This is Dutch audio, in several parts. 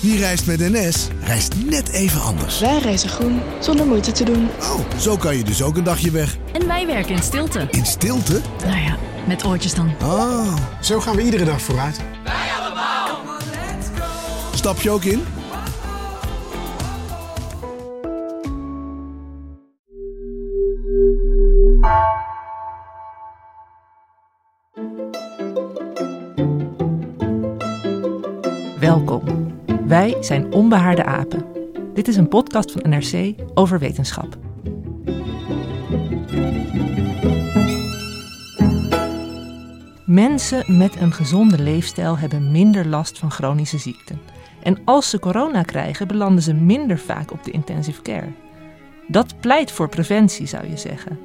Wie reist met NS, reist net even anders. Wij reizen groen, zonder moeite te doen. Oh, zo kan je dus ook een dagje weg. En wij werken in stilte. In stilte? Nou ja, met oortjes dan. Ah, Zo gaan we iedere dag vooruit. stap je ook in? Wij zijn Onbehaarde Apen. Dit is een podcast van NRC over wetenschap. Mensen met een gezonde leefstijl hebben minder last van chronische ziekten. En als ze corona krijgen, belanden ze minder vaak op de intensive care. Dat pleit voor preventie, zou je zeggen.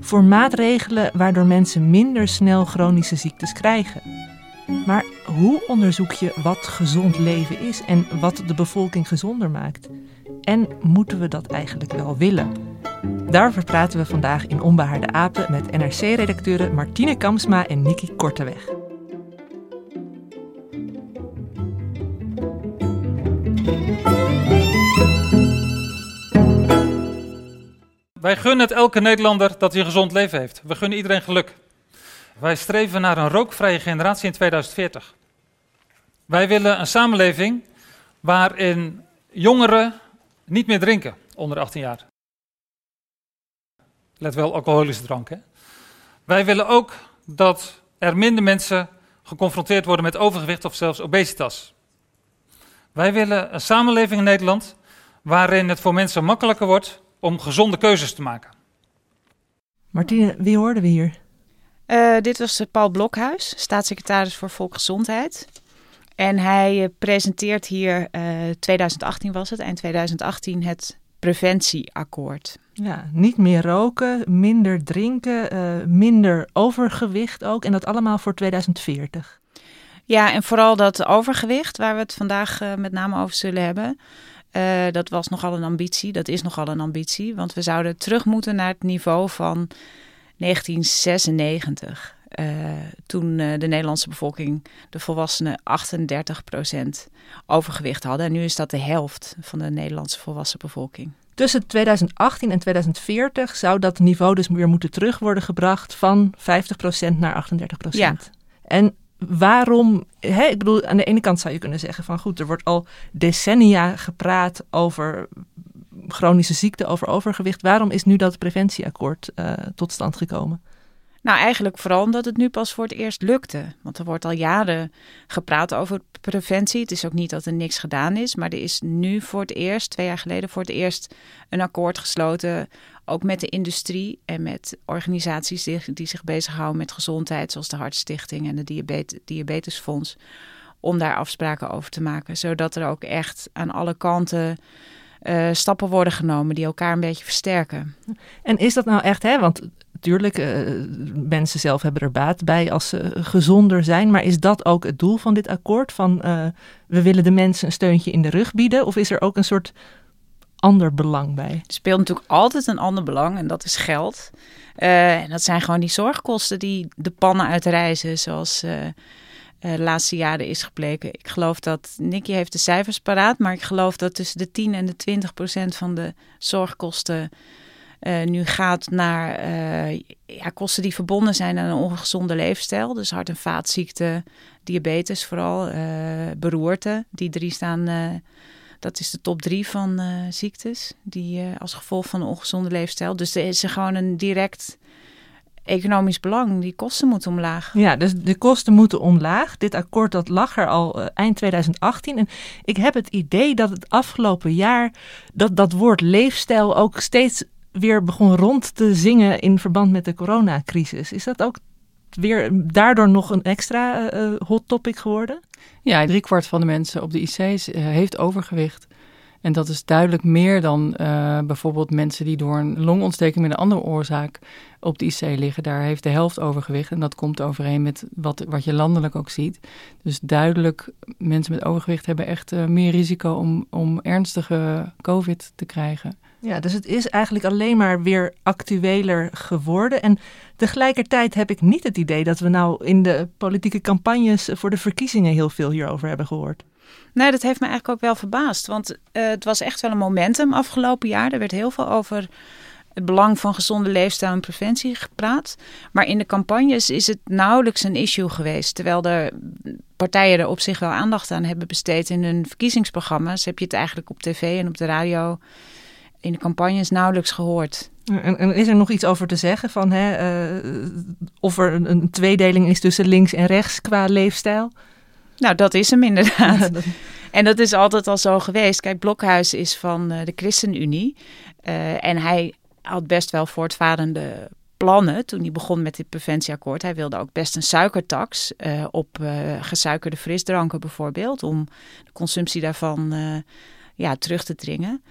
Voor maatregelen waardoor mensen minder snel chronische ziektes krijgen. Maar hoe onderzoek je wat gezond leven is en wat de bevolking gezonder maakt? En moeten we dat eigenlijk wel willen? Daarover praten we vandaag in Onbehaarde Apen met NRC-redacteuren Martine Kamsma en Nikki Korteweg. Wij gunnen het elke Nederlander dat hij een gezond leven heeft. We gunnen iedereen geluk. Wij streven naar een rookvrije generatie in 2040. Wij willen een samenleving waarin jongeren niet meer drinken onder 18 jaar. Let wel, alcoholische drank. Wij willen ook dat er minder mensen geconfronteerd worden met overgewicht of zelfs obesitas. Wij willen een samenleving in Nederland waarin het voor mensen makkelijker wordt om gezonde keuzes te maken. Martine, wie hoorden we hier? Eh, dit was Paul Blokhuis, staatssecretaris voor Volksgezondheid. En hij eh, presenteert hier, eh 2018 was het, eind 2018, het preventieakkoord. Ja, niet meer roken, minder drinken, minder overgewicht ook. En dat allemaal voor 2040. Ja, en vooral dat overgewicht, waar we het vandaag met name over zullen hebben. dat was nogal een ambitie, dat is nogal een ambitie. Want we zouden terug moeten naar het niveau van 1996. eh, toen eh, de Nederlandse bevolking, de volwassenen, 38% overgewicht hadden. En nu is dat de helft van de Nederlandse volwassen bevolking. Tussen 2018 en 2040 zou dat niveau dus weer moeten terug worden gebracht van 50% naar 38%. Ja. En waarom, hè, ik bedoel, aan de ene kant zou je kunnen zeggen van goed, er wordt al decennia gepraat over chronische ziekte, over overgewicht. Waarom is nu dat preventieakkoord eh, tot stand gekomen? Nou, eigenlijk vooral omdat het nu pas voor het eerst lukte. Want er wordt al jaren gepraat over preventie. Het is ook niet dat er niks gedaan is, maar er is nu voor het eerst, twee jaar geleden voor het eerst, een akkoord gesloten. Ook met de industrie en met organisaties die, zich bezighouden met gezondheid, zoals de Hartstichting en de Diabete- Diabetesfonds. Om daar afspraken over te maken, zodat er ook echt aan alle kanten eh, stappen worden genomen die elkaar een beetje versterken. En is dat nou echt, hè? Want natuurlijk, eh, mensen zelf hebben er baat bij als ze gezonder zijn. Maar is dat ook het doel van dit akkoord? Van eh, we willen de mensen een steuntje in de rug bieden? Of is er ook een soort ander belang bij? Er speelt natuurlijk altijd een ander belang en dat is geld. Eh, en dat zijn gewoon die zorgkosten die de pannen uitreizen, zoals eh, laatste jaren is gebleken. Ik geloof dat, Nicky heeft de cijfers paraat, maar ik geloof dat tussen de 10 en de 20 procent van de zorgkosten eh, nu gaat naar eh, ja, kosten die verbonden zijn aan een ongezonde leefstijl. Dus hart- en vaatziekten, diabetes vooral, beroerte. Die drie staan, dat is de top drie van ziektes die als gevolg van een ongezonde leefstijl. Dus er is gewoon een direct economisch belang. Die kosten moeten omlaag. Ja, dus de kosten moeten omlaag. Dit akkoord dat lag er al eh, eind 2018. En ik heb het idee dat het afgelopen jaar dat dat woord leefstijl ook steeds weer begon rond te zingen in verband met de coronacrisis. Is dat ook weer daardoor nog een extra eh, eh, hot topic geworden? Ja, driekwart van de mensen op de IC's heeft overgewicht. En dat is duidelijk meer dan eh, bijvoorbeeld mensen die door een longontsteking met een andere oorzaak op de IC liggen. Daar heeft de helft overgewicht. En dat komt overeen met wat, wat je landelijk ook ziet. Dus duidelijk, mensen met overgewicht hebben echt eh, meer risico om, om ernstige COVID te krijgen. Ja, dus het is eigenlijk alleen maar weer actueler geworden. En tegelijkertijd heb ik niet het idee dat we nou in de politieke campagnes voor de verkiezingen heel veel hierover hebben gehoord. Nee, dat heeft me eigenlijk ook wel verbaasd. Want uh, het was echt wel een momentum afgelopen jaar. Er werd heel veel over het belang van gezonde leefstijl en preventie gepraat. Maar in de campagnes is het nauwelijks een issue geweest. Terwijl de partijen er op zich wel aandacht aan hebben besteed in hun verkiezingsprogramma's. Heb je het eigenlijk op tv en op de radio in de campagnes nauwelijks gehoord. En, is er nog iets over te zeggen van hè, uh, of er een, een, tweedeling is tussen links en rechts qua leefstijl? Nou, dat is hem inderdaad. En dat is altijd al zo geweest. Kijk, Blokhuis is van uh, de ChristenUnie. Uh, en hij had best wel voortvarende plannen toen hij begon met dit preventieakkoord. Hij wilde ook best een suikertax uh, op gesuikerde frisdranken bijvoorbeeld. Om de consumptie daarvan ja, terug te dringen.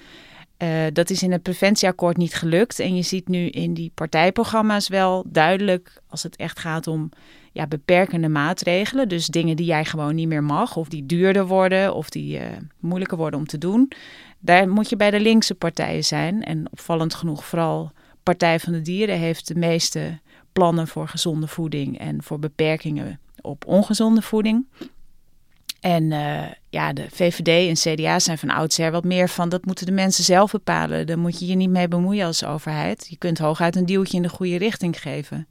Uh, dat is in het preventieakkoord niet gelukt. En je ziet nu in die partijprogramma's wel duidelijk, als het echt gaat om ja, beperkende maatregelen. Dus dingen die jij gewoon niet meer mag, of die duurder worden, of die uh, moeilijker worden om te doen. Daar moet je bij de linkse partijen zijn. En opvallend genoeg, vooral Partij van de Dieren heeft de meeste plannen voor gezonde voeding en voor beperkingen op ongezonde voeding. En uh, ja, de VVD en CDA zijn van oudsher wat meer van dat moeten de mensen zelf bepalen. Daar moet je je niet mee bemoeien als overheid. Je kunt hooguit een duwtje in de goede richting geven.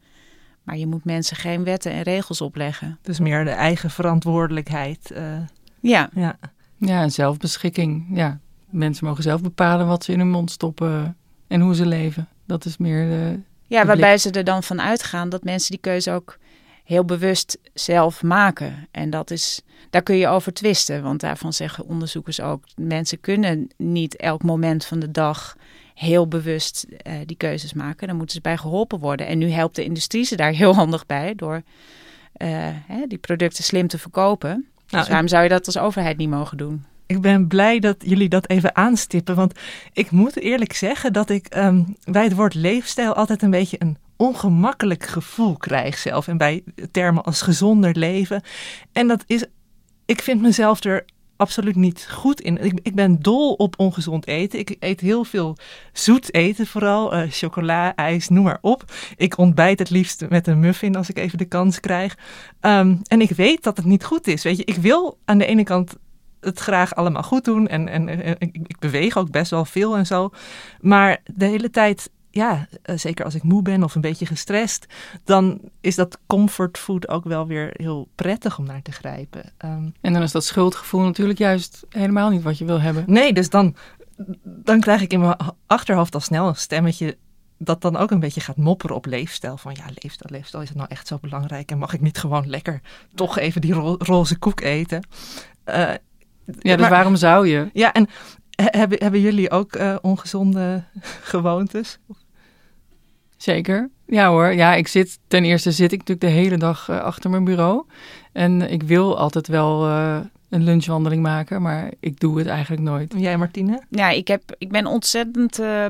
Maar je moet mensen geen wetten en regels opleggen. Dus meer de eigen verantwoordelijkheid. Uh, ja. ja. Ja, en zelfbeschikking. Ja, mensen mogen zelf bepalen wat ze in hun mond stoppen en hoe ze leven. Dat is meer de. Ja, de waarbij ze er dan van uitgaan dat mensen die keuze ook heel bewust zelf maken. En dat is, daar kun je over twisten, want daarvan zeggen onderzoekers ook: mensen kunnen niet elk moment van de dag heel bewust uh, die keuzes maken. Dan moeten ze bij geholpen worden. En nu helpt de industrie ze daar heel handig bij door uh, hè, die producten slim te verkopen. Nou, dus waarom zou je dat als overheid niet mogen doen? Ik ben blij dat jullie dat even aanstippen. Want ik moet eerlijk zeggen dat ik um, bij het woord leefstijl altijd een beetje een ongemakkelijk gevoel krijg zelf. En bij termen als gezonder leven. En dat is, ik vind mezelf er absoluut niet goed in. Ik, ik ben dol op ongezond eten. Ik eet heel veel zoet eten, vooral uh, chocola, ijs, noem maar op. Ik ontbijt het liefst met een muffin als ik even de kans krijg. Um, en ik weet dat het niet goed is. Weet je, ik wil aan de ene kant het graag allemaal goed doen en, en, ik beweeg ook best wel veel en zo. Maar de hele tijd ja, uh, zeker als ik moe ben of een beetje gestrest, dan is dat comfortfood ook wel weer heel prettig om naar te grijpen. Um, en dan is dat schuldgevoel natuurlijk juist helemaal niet wat je wil hebben. Nee, dus dan, dan krijg ik in mijn achterhoofd al snel een stemmetje dat dan ook een beetje gaat mopperen op leefstijl. Van ja, leefstijl, leefstijl, is het nou echt zo belangrijk? En mag ik niet gewoon lekker toch even die ro roze koek eten? Uh, ja, dus maar, waarom zou je? Ja, en hebben, hebben jullie ook uh, ongezonde gewoontes? Zeker. Ja hoor. Ja, ik zit ten eerste zit ik natuurlijk de hele dag uh, achter mijn bureau. En ik wil altijd wel uh, een lunchwandeling maken, maar ik doe het eigenlijk nooit. En jij, Martine? Ja, ik, heb, ik ben ontzettend uh,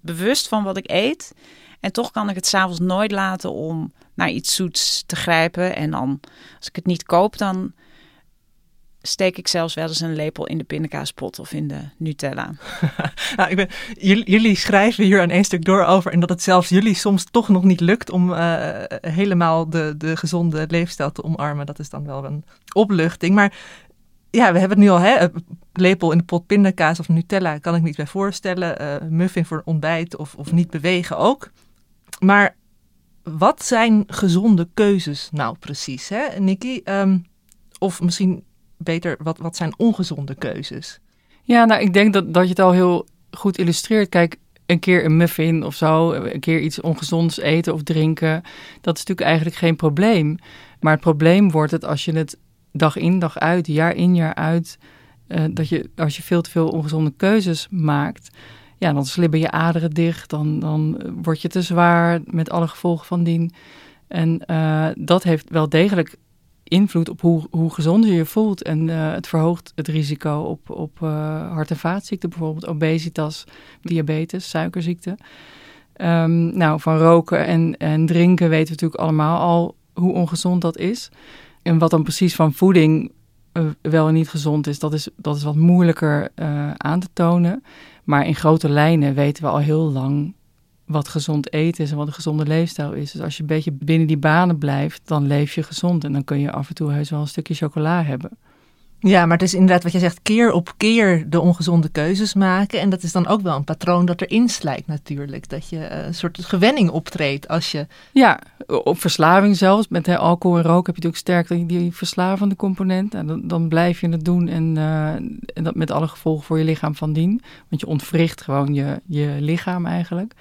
bewust van wat ik eet. En toch kan ik het s'avonds nooit laten om naar iets zoets te grijpen. En dan, als ik het niet koop, dan steek ik zelfs wel eens een lepel in de pindakaaspot of in de Nutella. nou, ik ben, jullie, schrijven hier aan één stuk door over en dat het zelfs jullie soms toch nog niet lukt om uh, helemaal de, de gezonde leefstijl te omarmen. Dat is dan wel een opluchting. Maar ja, we hebben het nu al, hè, lepel in de pot pindakaas of Nutella kan ik me bij voorstellen. Uh, muffin voor ontbijt of, of niet bewegen ook. Maar wat zijn gezonde keuzes nou precies, hè, Nikki? Um, of misschien beter, wat, wat zijn ongezonde keuzes? Ja, nou, ik denk dat, dat je het al heel goed illustreert. Kijk, een keer een muffin of zo, een keer iets ongezonds eten of drinken, dat is natuurlijk eigenlijk geen probleem. Maar het probleem wordt het als je het dag in, dag uit, jaar in, jaar uit, uh, dat je als je veel te veel ongezonde keuzes maakt, ja, dan slibben je aderen dicht, dan, dan word je te zwaar met alle gevolgen van dien. En uh, dat heeft wel degelijk invloed op hoe, hoe gezonder je voelt. En uh, het verhoogt het risico op, op uh, hart- en vaatziekten, bijvoorbeeld obesitas, diabetes, suikerziekte. Um, nou, van roken en, en drinken weten we natuurlijk allemaal al hoe ongezond dat is. En wat dan precies van voeding uh, wel en niet gezond is, dat is, dat is wat moeilijker aan te tonen. Maar in grote lijnen weten we al heel lang wat gezond eten is en wat een gezonde leefstijl is. Dus als je een beetje binnen die banen blijft, dan leef je gezond. En dan kun je af en toe heus wel een stukje chocola hebben. Ja, maar het is inderdaad wat je zegt, keer op keer de ongezonde keuzes maken. En dat is dan ook wel een patroon dat erin slijt natuurlijk. Dat je eh, een soort gewenning optreedt als je... Ja, op verslaving zelfs. Met hè, alcohol en rook heb je natuurlijk sterk die, die verslavende component. En dan, dan blijf je het doen en, uh, en dat met alle gevolgen voor je lichaam van dien. Want je ontwricht gewoon je, je lichaam eigenlijk.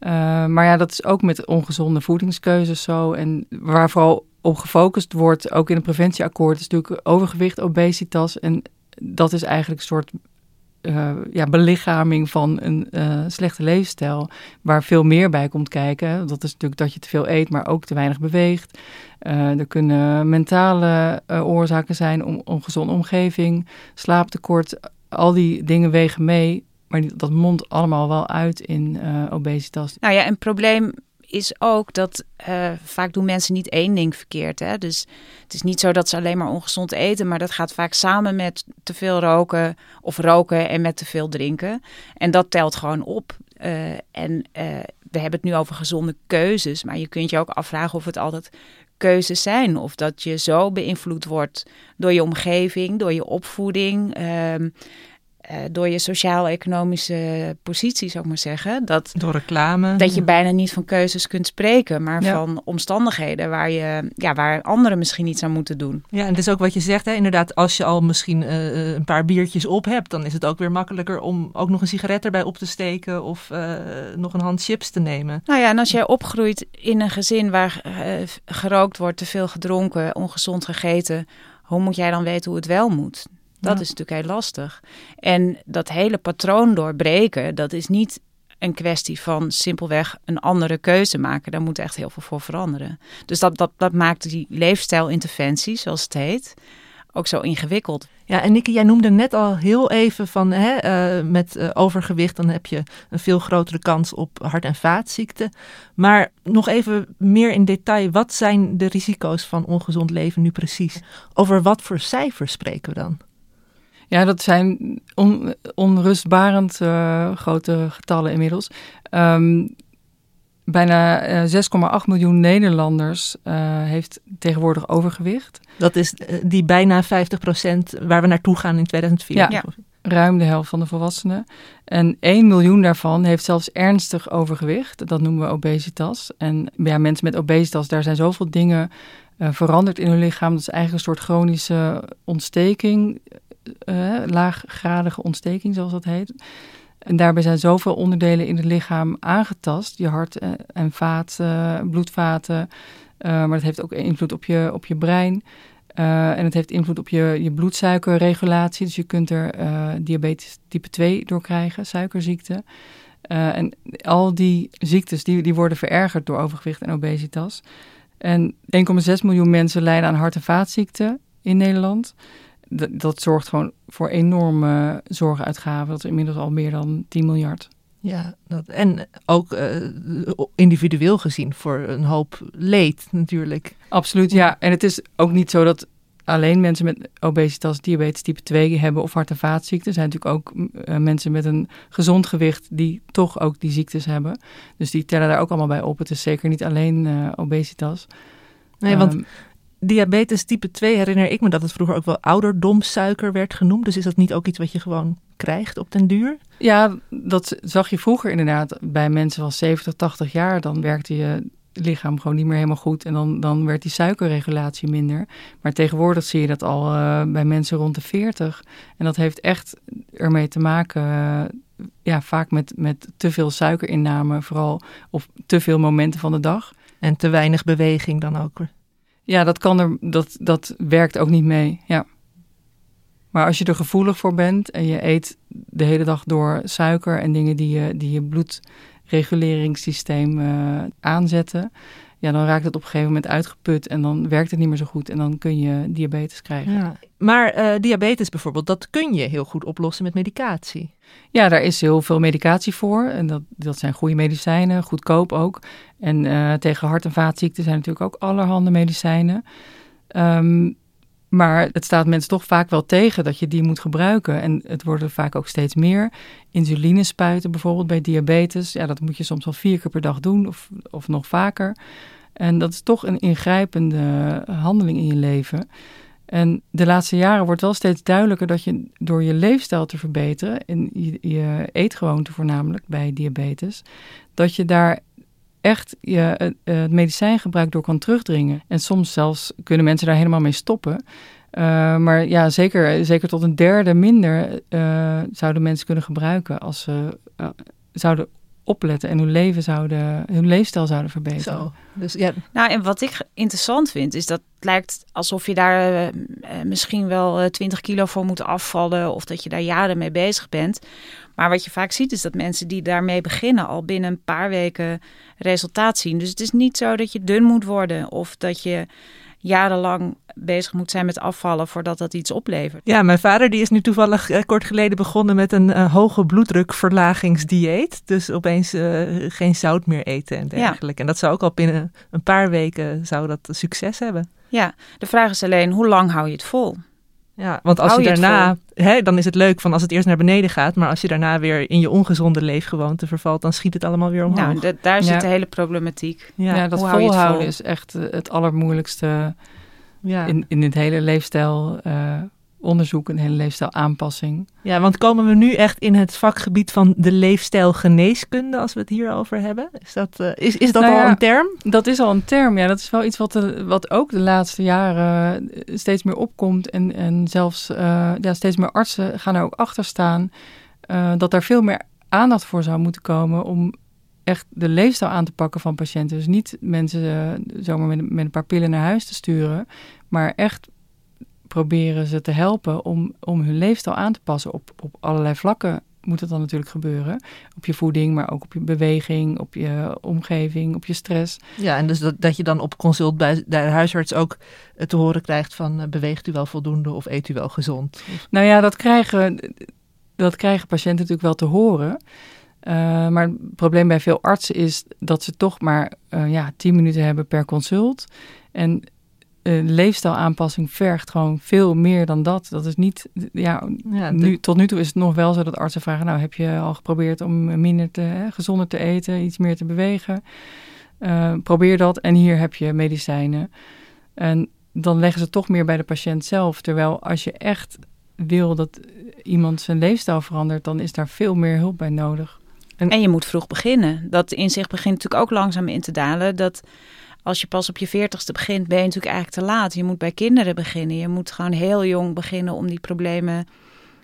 Uh, maar ja, dat is ook met ongezonde voedingskeuzes zo. En waar vooral op gefocust wordt, ook in het preventieakkoord, is natuurlijk overgewicht, obesitas. En dat is eigenlijk een soort uh, ja, belichaming van een uh, slechte leefstijl, waar veel meer bij komt kijken. Dat is natuurlijk dat je te veel eet, maar ook te weinig beweegt. Er kunnen mentale oorzaken zijn, om, ongezonde omgeving, slaaptekort. Al die dingen wegen mee, maar dat mondt allemaal wel uit in obesitas. Nou ja, een probleem is ook dat uh, vaak doen mensen niet één ding verkeerd. Hè? Dus het is niet zo dat ze alleen maar ongezond eten, maar dat gaat vaak samen met te veel roken of roken en met te veel drinken. En dat telt gewoon op. Uh, en we hebben het nu over gezonde keuzes, maar je kunt je ook afvragen of het altijd keuzes zijn. Of dat je zo beïnvloed wordt door je omgeving, door je opvoeding. Ehm, door je sociaal-economische positie, zou ik maar zeggen. Dat, door reclame. Dat je bijna niet van keuzes kunt spreken, maar ja. van omstandigheden waar, je, ja, waar anderen misschien iets aan moeten doen. Ja, en het is ook wat je zegt, hè? inderdaad, als je al misschien uh, een paar biertjes op hebt, dan is het ook weer makkelijker om ook nog een sigaret erbij op te steken of uh, nog een hand chips te nemen. Nou ja, en als jij opgroeit in een gezin waar gerookt wordt, te veel gedronken, ongezond gegeten, hoe moet jij dan weten hoe het wel moet? Dat ja. is natuurlijk heel lastig. En dat hele patroon doorbreken, dat is niet een kwestie van simpelweg een andere keuze maken. Daar moet echt heel veel voor veranderen. Dus dat, dat, dat maakt die leefstijlinterventie, zoals het heet, ook zo ingewikkeld. Ja, en Nikke, jij noemde net al heel even van hè, uh, met uh, overgewicht, dan heb je een veel grotere kans op hart- en vaatziekten. Maar nog even meer in detail, wat zijn de risico's van ongezond leven nu precies? Over wat voor cijfers spreken we dan? Ja, dat zijn on, onrustbarend uh, grote getallen inmiddels. Um, bijna uh, 6,8 miljoen Nederlanders uh, heeft tegenwoordig overgewicht. Dat is die bijna 50 procent waar we naartoe gaan in 2004. Ja, ja, ruim de helft van de volwassenen. En 1 miljoen daarvan heeft zelfs ernstig overgewicht. Dat noemen we obesitas. En ja, mensen met obesitas, daar zijn zoveel dingen veranderd in hun lichaam. Dat is eigenlijk een soort chronische ontsteking uh, laaggradige ontsteking, zoals dat heet. En daarbij zijn zoveel onderdelen in het lichaam aangetast. Je hart en vaat, uh, bloedvaten. Uh, maar het heeft ook invloed op je, op je brein. En het heeft invloed op je, je bloedsuikerregulatie. Dus je kunt er diabetes type 2 door krijgen, suikerziekte. en al die ziektes die, die worden verergerd door overgewicht en obesitas. En 1,6 miljoen mensen lijden aan hart- en vaatziekten in Nederland dat, zorgt gewoon voor enorme zorguitgaven. Dat is inmiddels al meer dan 10 miljard. Ja, dat, en ook uh, individueel gezien voor een hoop leed natuurlijk. Absoluut, ja. En het is ook niet zo dat alleen mensen met obesitas, diabetes type 2 hebben of hart- en vaatziekten. Er zijn natuurlijk ook uh, mensen met een gezond gewicht die toch ook die ziektes hebben. Dus die tellen daar ook allemaal bij op. Het is zeker niet alleen uh, obesitas. Nee, want um, diabetes type 2 herinner ik me dat het vroeger ook wel ouderdomsuiker werd genoemd. Dus is dat niet ook iets wat je gewoon krijgt op den duur? Ja, dat zag je vroeger inderdaad bij mensen van 70, 80 jaar. Dan werkte je lichaam gewoon niet meer helemaal goed en dan, dan werd die suikerregulatie minder. Maar tegenwoordig zie je dat al uh, bij mensen rond de 40. En dat heeft echt ermee te maken, uh, ja, vaak met, met te veel suikerinname, vooral of te veel momenten van de dag. En te weinig beweging dan ook. Ja, dat kan er, dat, dat werkt ook niet mee. Ja. Maar als je er gevoelig voor bent en je eet de hele dag door suiker en dingen die je, die je bloedreguleringssysteem uh, aanzetten, ja, dan raakt het op een gegeven moment uitgeput en dan werkt het niet meer zo goed en dan kun je diabetes krijgen. Ja. Maar uh, diabetes bijvoorbeeld, dat kun je heel goed oplossen met medicatie. Ja, daar is heel veel medicatie voor. En dat, dat zijn goede medicijnen, goedkoop ook. En uh, tegen hart- en vaatziekten zijn natuurlijk ook allerhande medicijnen. Um, maar het staat mensen toch vaak wel tegen dat je die moet gebruiken. En het worden vaak ook steeds meer. Insuline spuiten bijvoorbeeld bij diabetes. Ja, dat moet je soms al vier keer per dag doen of, of nog vaker. En dat is toch een ingrijpende handeling in je leven. En de laatste jaren wordt wel steeds duidelijker dat je door je leefstijl te verbeteren, en je, je eetgewoonte voornamelijk bij diabetes, dat je daar echt je, het medicijngebruik door kan terugdringen. En soms zelfs kunnen mensen daar helemaal mee stoppen. Uh, maar ja, zeker, zeker tot een derde minder zouden mensen kunnen gebruiken als ze zouden opletten en hun leven zouden, hun leefstijl zouden verbeteren. Zo, dus ja. Nou, en wat ik interessant vind, is dat het lijkt alsof je daar misschien wel 20 kilo voor moet afvallen of dat je daar jaren mee bezig bent. Maar wat je vaak ziet is dat mensen die daarmee beginnen al binnen een paar weken resultaat zien. Dus het is niet zo dat je dun moet worden of dat je jarenlang bezig moet zijn met afvallen voordat dat iets oplevert. Ja, mijn vader die is nu toevallig uh, kort geleden begonnen met een uh, hoge bloeddrukverlagingsdieet. Dus opeens uh, geen zout meer eten en dergelijke. Ja. En dat zou ook al binnen een paar weken zou dat succes hebben. Ja, de vraag is alleen hoe lang hou je het vol? Ja, want als je, daarna, hè, dan is het leuk van als het eerst naar beneden gaat, maar als je daarna weer in je ongezonde leefgewoonte vervalt, dan schiet het allemaal weer omhoog. Nou, daar zit de hele problematiek. Ja, ja dat volhouden is echt het allermoeilijkste ja. in, in dit hele leefstijl uh, onderzoek, een hele leefstijlaanpassing. Ja, want komen we nu echt in het vakgebied van de leefstijlgeneeskunde als we het hier over hebben? Is dat, uh, is, is dat nou al een term? Dat is al een term, ja. Dat is wel iets wat, de, wat ook de laatste jaren eh, steeds meer opkomt. En, en zelfs uh, ja, steeds meer artsen gaan er ook achter staan. Uh, dat er veel meer aandacht voor zou moeten komen om echt de leefstijl aan te pakken van patiënten. Dus niet mensen zomaar met, met, een paar pillen naar huis te sturen, maar echt proberen ze te helpen om, om hun leefstijl aan te passen. Op, op allerlei vlakken moet het dan natuurlijk gebeuren. Op je voeding, maar ook op je beweging, op je omgeving, op je stress. Ja, en dus dat, dat je dan op consult bij de huisarts ook te horen krijgt van uh, beweegt u wel voldoende of eet u wel gezond? Nou ja, dat krijgen, dat krijgen patiënten natuurlijk wel te horen. Uh, maar het probleem bij veel artsen is dat ze toch maar uh, ja, 10 minuten hebben per consult. En uh, leefstijlaanpassing vergt gewoon veel meer dan dat. Dat is niet, ja, ja nu, tot nu toe is het nog wel zo dat artsen vragen: Nou, heb je al geprobeerd om minder te, hè, gezonder te eten, iets meer te bewegen? probeer dat en hier heb je medicijnen. En dan leggen ze toch meer bij de patiënt zelf. Terwijl als je echt wil dat iemand zijn leefstijl verandert, dan is daar veel meer hulp bij nodig. En, en je moet vroeg beginnen. Dat inzicht begint natuurlijk ook langzaam in te dalen. Dat als je pas op je veertigste begint, ben je natuurlijk eigenlijk te laat. Je moet bij kinderen beginnen. Je moet gewoon heel jong beginnen om die problemen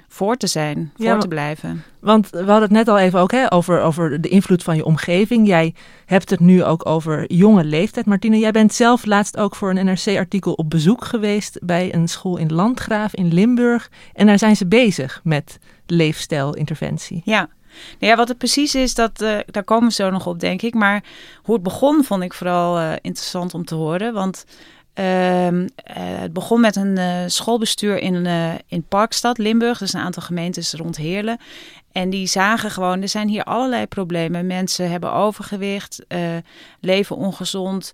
voor te zijn, voor te blijven. Want we hadden het net al even ook hè, over, over de invloed van je omgeving. Jij hebt het nu ook over jonge leeftijd. Martine, jij bent zelf laatst ook voor een NRC-artikel op bezoek geweest bij een school in Landgraaf in Limburg. En daar zijn ze bezig met leefstijlinterventie. Ja, nou ja, wat het precies is, dat, uh, daar komen we zo nog op, denk ik. Maar hoe het begon, vond ik vooral uh, interessant om te horen. Want uh, het begon met een schoolbestuur in, in Parkstad, Limburg. Dus een aantal gemeentes rond Heerlen. En die zagen gewoon, er zijn hier allerlei problemen. Mensen hebben overgewicht, leven ongezond,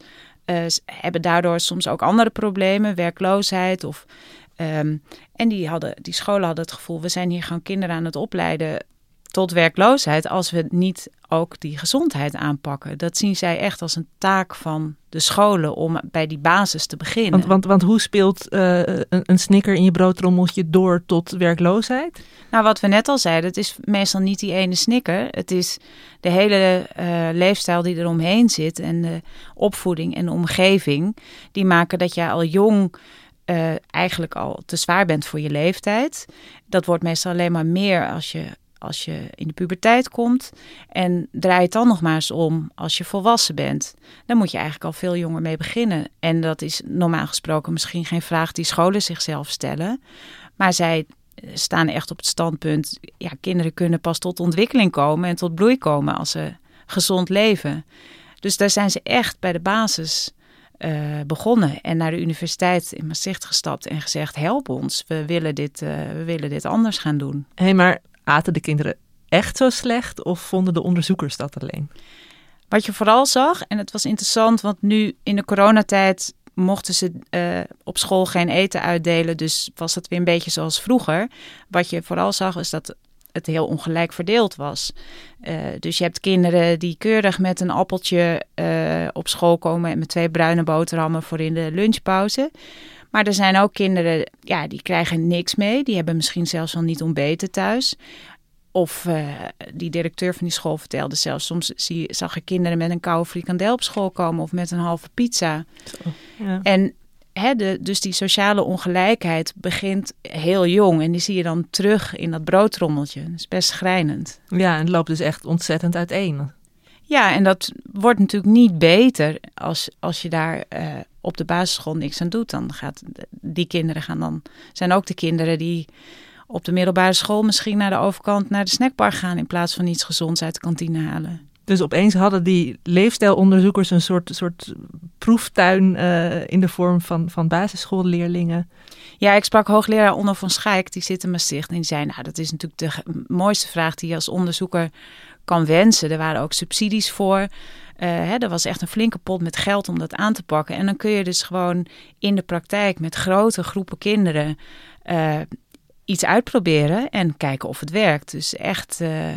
hebben daardoor soms ook andere problemen, werkloosheid of... Um, en die, hadden, die scholen hadden het gevoel, we zijn hier gewoon kinderen aan het opleiden tot werkloosheid als we niet ook die gezondheid aanpakken. Dat zien zij echt als een taak van de scholen om bij die basis te beginnen. Want, want, want hoe speelt uh, een, een snicker in je broodrommeltje door tot werkloosheid? Nou, wat we net al zeiden, het is meestal niet die ene snicker. Het is de hele uh, leefstijl die eromheen zit en de opvoeding en de omgeving. Die maken dat jij al jong uh, eigenlijk al te zwaar bent voor je leeftijd. Dat wordt meestal alleen maar meer als je als je in de puberteit komt. En draai het dan nog maar eens om als je volwassen bent. Dan moet je eigenlijk al veel jonger mee beginnen. En dat is normaal gesproken misschien geen vraag die scholen zichzelf stellen. Maar zij eh, staan echt op het standpunt: ja, kinderen kunnen pas tot ontwikkeling komen en tot bloei komen als ze gezond leven. Dus daar zijn ze echt bij de basis uh, begonnen en naar de universiteit in Maastricht gestapt en gezegd: help ons, we willen dit, uh, we willen dit anders gaan doen. Hé, hey, maar aten de kinderen echt zo slecht of vonden de onderzoekers dat alleen? Wat je vooral zag, en het was interessant, want nu in de coronatijd mochten ze uh, op school geen eten uitdelen, dus was het weer een beetje zoals vroeger. Wat je vooral zag is dat het heel ongelijk verdeeld was. Uh, dus je hebt kinderen die keurig met een appeltje uh, op school komen en met twee bruine boterhammen voor in de lunchpauze. Maar er zijn ook kinderen, ja, die krijgen niks mee. Die hebben misschien zelfs al niet ontbeten thuis. Of uh, die directeur van die school vertelde zelfs, soms zie, zag ik kinderen met een koude frikandel op school komen of met een halve pizza. Ja. En hè, de, dus die sociale ongelijkheid begint heel jong en die zie je dan terug in dat broodtrommeltje. Dat is best schrijnend. Ja, en het loopt dus echt ontzettend uiteen. Ja, en dat wordt natuurlijk niet beter als, als je daar uh, op de basisschool niks aan doet. Dan gaat die kinderen gaan dan zijn ook de kinderen die op de middelbare school misschien naar de overkant naar de snackbar gaan in plaats van iets gezonds uit de kantine halen. Dus opeens hadden die leefstijlonderzoekers een soort, soort proeftuin uh, in de vorm van, van basisschoolleerlingen. Ja, ik sprak hoogleraar Onno van Schaik, die zit in Maastricht. En die zei, nou dat is natuurlijk de mooiste vraag die je als onderzoeker kan wensen. Er waren ook subsidies voor. Uh, hè, er was echt een flinke pot met geld om dat aan te pakken. En dan kun je dus gewoon in de praktijk met grote groepen kinderen uh, iets uitproberen en kijken of het werkt. Dus echt, uh,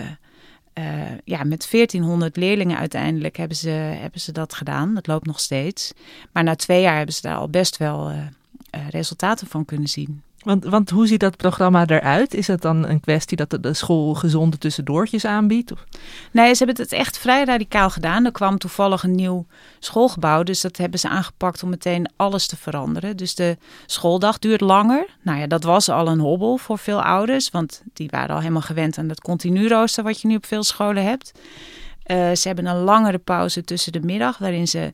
ja, met 1400 leerlingen uiteindelijk hebben ze, hebben ze dat gedaan. Dat loopt nog steeds. Maar na twee jaar hebben ze daar al best wel resultaten van kunnen zien. Want, want hoe ziet dat programma eruit? Is het dan een kwestie dat de school gezonde tussendoortjes aanbiedt? Nee, ze hebben het echt vrij radicaal gedaan. Er kwam toevallig een nieuw schoolgebouw, dus dat hebben ze aangepakt om meteen alles te veranderen. Dus de schooldag duurt langer. Nou ja, dat was al een hobbel voor veel ouders, want die waren al helemaal gewend aan dat continu rooster wat je nu op veel scholen hebt. Uh, ze hebben een langere pauze tussen de middag, waarin ze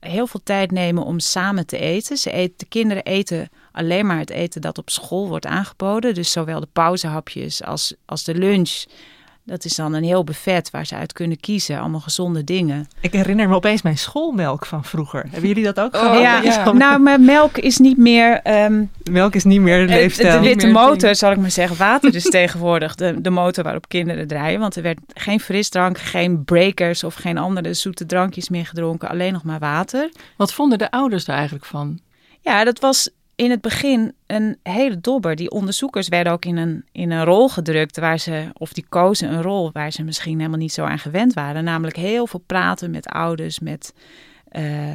heel veel tijd nemen om samen te eten. Ze eten de kinderen eten alleen maar het eten dat op school wordt aangeboden. Dus zowel de pauzehapjes als, als de lunch. Dat is dan een heel buffet waar ze uit kunnen kiezen. Allemaal gezonde dingen. Ik herinner me opeens mijn schoolmelk van vroeger. Hebben jullie dat ook oh, gehad? Ja, nou, mijn melk is niet meer... Um, melk is niet meer de leefstijl. De witte motor, zal ik maar zeggen. Water is tegenwoordig de, de motor waarop kinderen draaien. Want er werd geen frisdrank, geen breakers of geen andere zoete drankjes meer gedronken. Alleen nog maar water. Wat vonden de ouders daar eigenlijk van? Ja, dat was in het begin een hele dobber. Die onderzoekers werden ook in een, in een rol gedrukt waar ze, of die kozen een rol waar ze misschien helemaal niet zo aan gewend waren. Namelijk heel veel praten met ouders, met, uh,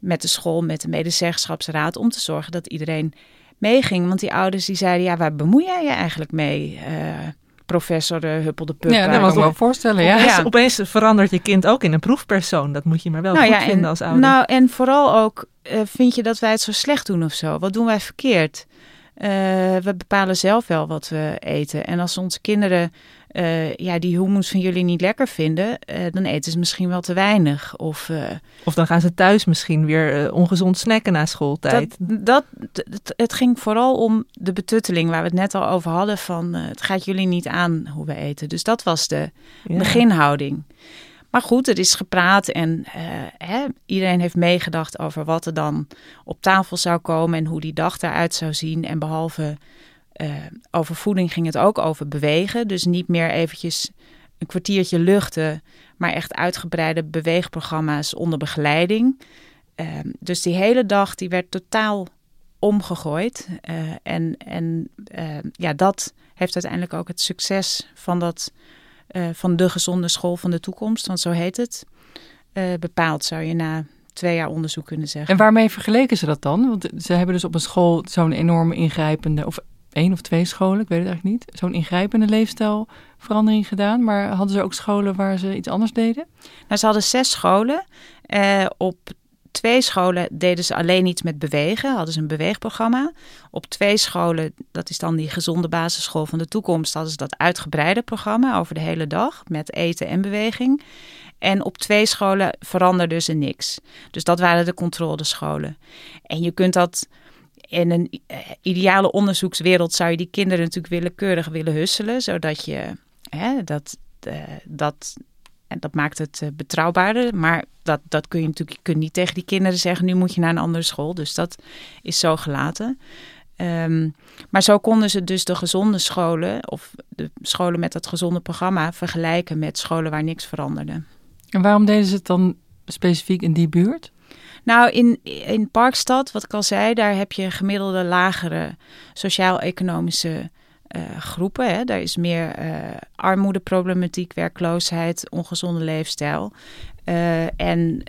met de school, met de medezeggenschapsraad. Om te zorgen dat iedereen meeging. Want die ouders die zeiden, ja, waar bemoei jij je eigenlijk mee? Uh, professor uh, Huppel de Pup. Ja, dat kan ik me voorstellen. Ja. Opeens, ja. opeens verandert je kind ook in een proefpersoon. Dat moet je maar wel nou, goed ja, vinden als ouder. Nou, en vooral ook uh, vind je dat wij het zo slecht doen of zo? Wat doen wij verkeerd? Uh, we bepalen zelf wel wat we eten. En als onze kinderen uh, ja, die hummus van jullie niet lekker vinden, dan eten ze misschien wel te weinig. Of, of dan gaan ze thuis misschien weer ongezond snacken na schooltijd. Dat, dat, het, het, ging vooral om de betutteling waar we het net al over hadden. Van het gaat jullie niet aan hoe we eten. Dus dat was de ja. beginhouding. Maar goed, er is gepraat en uh, hè, iedereen heeft meegedacht over wat er dan op tafel zou komen en hoe die dag eruit zou zien. En behalve uh, over voeding ging het ook over bewegen. Dus niet meer eventjes een kwartiertje luchten, maar echt uitgebreide beweegprogramma's onder begeleiding. Uh, dus die hele dag die werd totaal omgegooid. en en ja, dat heeft uiteindelijk ook het succes van dat uh, van de gezonde school van de toekomst, want zo heet het, bepaald, zou je na twee jaar onderzoek kunnen zeggen. En waarmee vergeleken ze dat dan? Want ze hebben dus op een school zo'n enorme ingrijpende, of één of twee scholen, ik weet het eigenlijk niet, zo'n ingrijpende leefstijlverandering gedaan. Maar hadden ze ook scholen waar ze iets anders deden? Nou, ze hadden zes scholen. Uh, op twee scholen deden ze alleen iets met bewegen, hadden ze een beweegprogramma. Op twee scholen, dat is dan die gezonde basisschool van de toekomst, hadden ze dat uitgebreide programma over de hele dag met eten en beweging. En op twee scholen veranderde ze niks. Dus dat waren de controlescholen. En je kunt dat in een eh, ideale onderzoekswereld zou je die kinderen natuurlijk willekeurig willen husselen, zodat je hè, dat, uh, dat en dat maakt het uh, betrouwbaarder. Maar dat, dat kun je natuurlijk je kunt niet tegen die kinderen zeggen: nu moet je naar een andere school. Dus dat is zo gelaten. Um, maar zo konden ze dus de gezonde scholen, of de scholen met dat gezonde programma, vergelijken met scholen waar niks veranderde. En waarom deden ze het dan specifiek in die buurt? Nou, in, in Parkstad, wat ik al zei, daar heb je gemiddelde lagere sociaal-economische uh, groepen. Hè. Daar is meer uh, armoedeproblematiek, werkloosheid, ongezonde leefstijl. Uh, en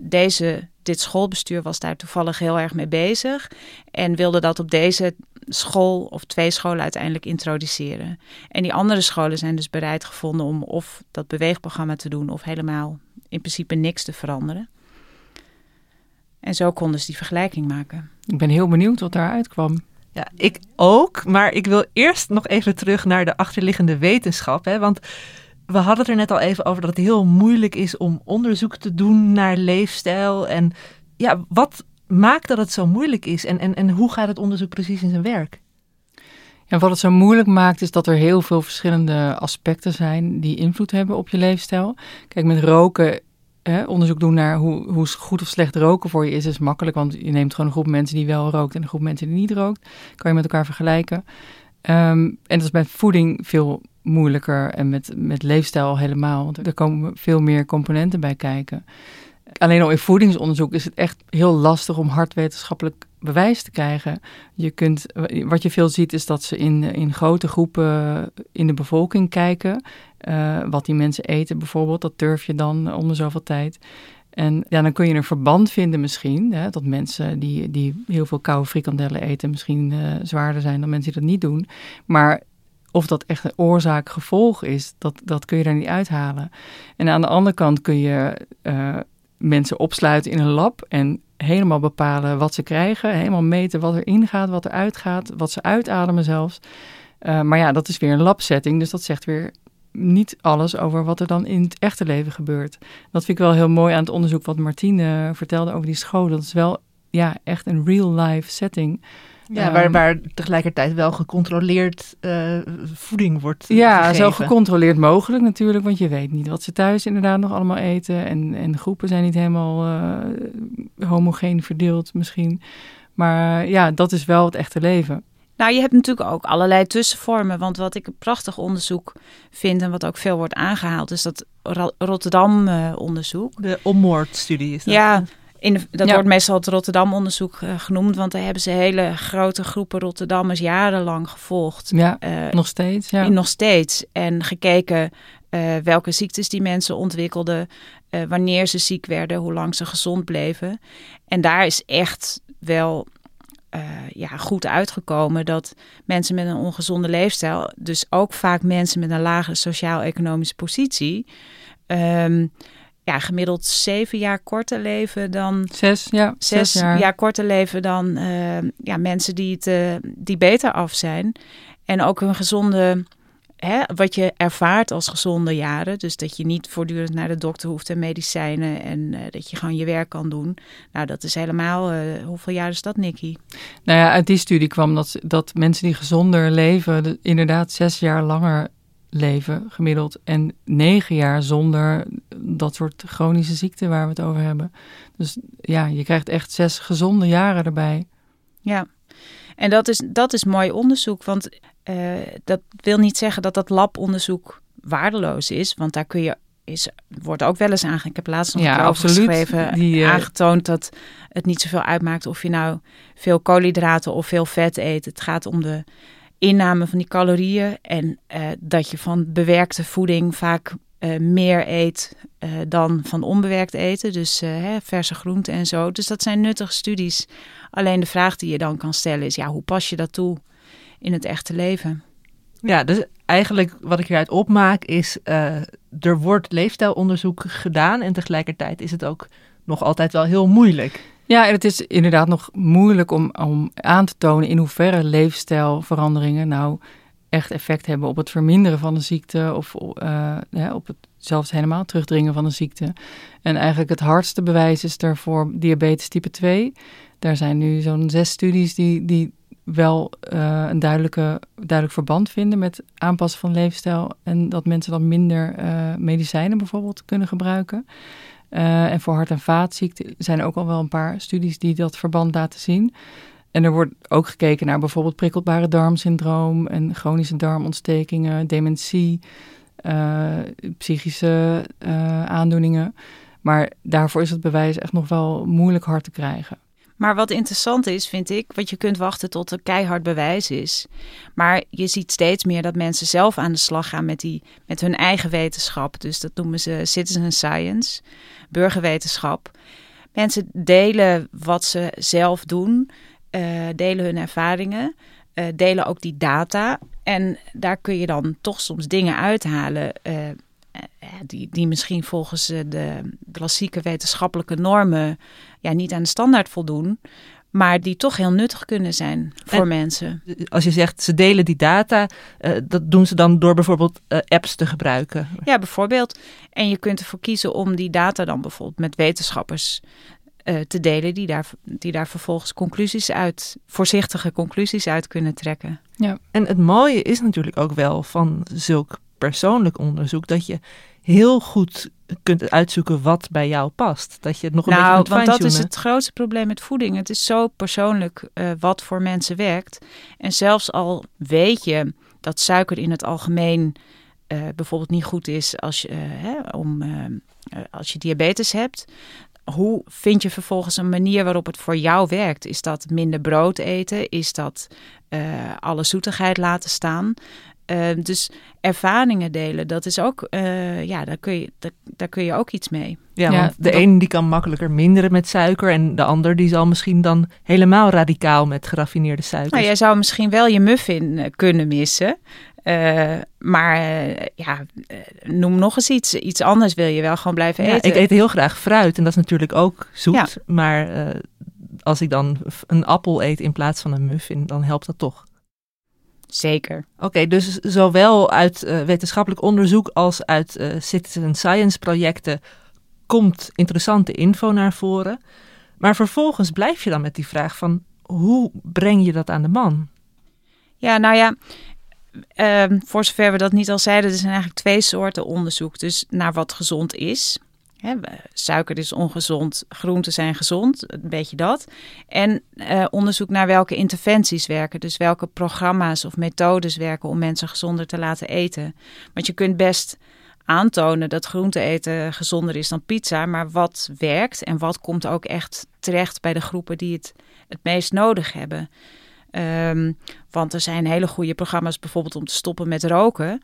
deze dit schoolbestuur was daar toevallig heel erg mee bezig. En wilde dat op deze school of twee scholen uiteindelijk introduceren. En die andere scholen zijn dus bereid gevonden om of dat beweegprogramma te doen of helemaal in principe niks te veranderen. En zo konden ze die vergelijking maken. Ik ben heel benieuwd wat daaruit kwam. Ja, ik ook. Maar ik wil eerst nog even terug naar de achterliggende wetenschap. Hè, want we hadden het er net al even over dat het heel moeilijk is om onderzoek te doen naar leefstijl. En ja, wat maakt dat het zo moeilijk is? En, en, en hoe gaat het onderzoek precies in zijn werk? Ja, wat het zo moeilijk maakt is dat er heel veel verschillende aspecten zijn die invloed hebben op je leefstijl. Kijk, met roken onderzoek doen naar hoe, hoe goed of slecht roken voor je is, is makkelijk. Want je neemt gewoon een groep mensen die wel rookt en een groep mensen die niet rookt. Kan je met elkaar vergelijken. Ehm, en dat is bij voeding veel moeilijker en met, met leefstijl helemaal. Want er komen veel meer componenten bij kijken. Alleen al in voedingsonderzoek is het echt heel lastig om hard wetenschappelijk bewijs te krijgen. Je kunt, wat je veel ziet is dat ze in, in grote groepen in de bevolking kijken. Uh, wat die mensen eten bijvoorbeeld, dat durf je dan om de zoveel tijd. En ja, dan kun je een verband vinden misschien. Hè, dat mensen die, die heel veel koude frikandellen eten misschien uh, zwaarder zijn dan mensen die dat niet doen. Maar of dat echt een oorzaak-gevolg is, dat, dat kun je daar niet uithalen. En aan de andere kant kun je uh, mensen opsluiten in een lab en helemaal bepalen wat ze krijgen. Helemaal meten wat er ingaat, wat er uitgaat, wat ze uitademen zelfs. Uh, maar ja, dat is weer een labsetting, dus dat zegt weer niet alles over wat er dan in het echte leven gebeurt. Dat vind ik wel heel mooi aan het onderzoek wat Martine vertelde over die scholen. Dat is wel ja, echt een real-life setting. Ja, waar, waar tegelijkertijd wel gecontroleerd uh, voeding wordt Ja, gegeven. zo gecontroleerd mogelijk natuurlijk, want je weet niet wat ze thuis inderdaad nog allemaal eten. En, en groepen zijn niet helemaal uh, homogeen verdeeld misschien. Maar ja, dat is wel het echte leven. Nou, je hebt natuurlijk ook allerlei tussenvormen. Want wat ik een prachtig onderzoek vind en wat ook veel wordt aangehaald, is dat Rotterdam-onderzoek. de ommoordstudie is dat. Ja, in, dat Ja. wordt meestal het Rotterdam-onderzoek eh, genoemd, want daar hebben ze hele grote groepen Rotterdammers jarenlang gevolgd. Ja, Eh, nog steeds. Ja. Nog steeds. En gekeken eh, welke ziektes die mensen ontwikkelden, wanneer ze ziek werden, hoe lang ze gezond bleven. En daar is echt wel ja, goed uitgekomen dat mensen met een ongezonde leefstijl, dus ook vaak mensen met een lage sociaal-economische positie, ehm, ja, gemiddeld zeven jaar korter leven dan Zes, ja, zes zes jaar. jaar korter leven dan eh, ja, mensen die, het, eh, die beter af zijn. En ook een gezonde, hè, wat je ervaart als gezonde jaren. Dus dat je niet voortdurend naar de dokter hoeft en medicijnen. En eh, dat je gewoon je werk kan doen. Nou, dat is helemaal, hoeveel jaar is dat, Nicky? Nou ja, uit die studie kwam dat, dat mensen die gezonder leven, de- inderdaad zes jaar langer leven gemiddeld. En negen jaar zonder dat soort chronische ziekten waar we het over hebben. Dus ja, je krijgt echt zes gezonde jaren erbij. Ja, en dat is, dat is mooi onderzoek. Want eh, dat wil niet zeggen dat dat labonderzoek waardeloos is. Want daar kun je, is, wordt ook wel eens aange... Ik heb laatst nog Ja, geschreven. Die, eh, aangetoond dat het niet zoveel uitmaakt of je nou veel koolhydraten of veel vet eet. Het gaat om de inname van die calorieën. En eh, dat je van bewerkte voeding vaak eh, meer eet eh, dan van onbewerkt eten. Dus hè, verse groenten en zo. Dus dat zijn nuttige studies. Alleen de vraag die je dan kan stellen is, ja, hoe pas je dat toe in het echte leven? Ja, dus eigenlijk wat ik hieruit opmaak is, er wordt leefstijlonderzoek gedaan en tegelijkertijd is het ook nog altijd wel heel moeilijk. Ja, en het is inderdaad nog moeilijk om, om aan te tonen in hoeverre leefstijlveranderingen nou echt effect hebben op het verminderen van de ziekte of eh, op het zelfs helemaal terugdringen van de ziekte. En eigenlijk het hardste bewijs is er voor diabetes type 2. Daar zijn nu zo'n zes studies die, die wel eh, een duidelijke, duidelijk verband vinden met aanpassen van leefstijl. En dat mensen dan minder eh, medicijnen bijvoorbeeld kunnen gebruiken. Uh, en voor hart- en vaatziekten zijn ook al wel een paar studies die dat verband laten zien. En er wordt ook gekeken naar bijvoorbeeld prikkelbare darmsyndroom en chronische darmontstekingen, dementie, uh, psychische uh, aandoeningen. Maar daarvoor is het bewijs echt nog wel moeilijk hard te krijgen. Maar wat interessant is, vind ik, want je kunt wachten tot er keihard bewijs is. Maar je ziet steeds meer dat mensen zelf aan de slag gaan met, die, met hun eigen wetenschap. Dus dat noemen ze citizen science, burgerwetenschap. Mensen delen wat ze zelf doen, uh, delen hun ervaringen, uh, delen ook die data. En daar kun je dan toch soms dingen uithalen uh, die, die misschien volgens de klassieke wetenschappelijke normen ja, niet aan de standaard voldoen maar die toch heel nuttig kunnen zijn voor mensen. Als je zegt ze delen die data, uh, dat doen ze dan door bijvoorbeeld uh, apps te gebruiken? Ja, bijvoorbeeld. En je kunt ervoor kiezen om die data dan bijvoorbeeld met wetenschappers uh, te delen, die daar, die daar vervolgens conclusies uit, voorzichtige conclusies uit kunnen trekken. Ja. En het mooie is natuurlijk ook wel van zulk persoonlijk onderzoek dat je heel goed kunt uitzoeken wat bij jou past. Dat je het nog een nou, beetje want dat is het grootste probleem met voeding. Het is zo persoonlijk uh, wat voor mensen werkt. En zelfs al weet je dat suiker in het algemeen uh, bijvoorbeeld niet goed is als je, uh, hè, om, als je diabetes hebt. Hoe vind je vervolgens een manier waarop het voor jou werkt? Is dat minder brood eten? Is dat alle zoetigheid laten staan? Uh, dus ervaringen delen, dat is ook, uh, ja, daar kun, je, daar, daar, kun je ook iets mee. Ja, ja want de dat... een die kan makkelijker minderen met suiker en de ander die zal misschien dan helemaal radicaal met geraffineerde suiker. Nou, jij zou misschien wel je muffin eh, kunnen missen. Uh, maar ja, noem nog eens iets. Iets anders wil je wel gewoon blijven ja, eten. Ik eet heel graag fruit en dat is natuurlijk ook zoet. Ja. Maar als ik dan een appel eet in plaats van een muffin, dan helpt dat toch. Zeker. Oké, okay, dus zowel uit uh, wetenschappelijk onderzoek als uit uh, citizen science projecten komt interessante info naar voren. Maar vervolgens blijf je dan met die vraag van hoe breng je dat aan de man? Ja, nou ja, uh, voor zover we dat niet al zeiden, er zijn eigenlijk twee soorten onderzoek. Dus naar wat gezond is. Suiker is ongezond, groenten zijn gezond, een beetje dat. En uh, onderzoek naar welke interventies werken, dus welke programma's of methodes werken om mensen gezonder te laten eten. Want je kunt best aantonen dat groente eten gezonder is dan pizza, maar wat werkt en wat komt ook echt terecht bij de groepen die het het meest nodig hebben. Um, want er zijn hele goede programma's bijvoorbeeld om te stoppen met roken,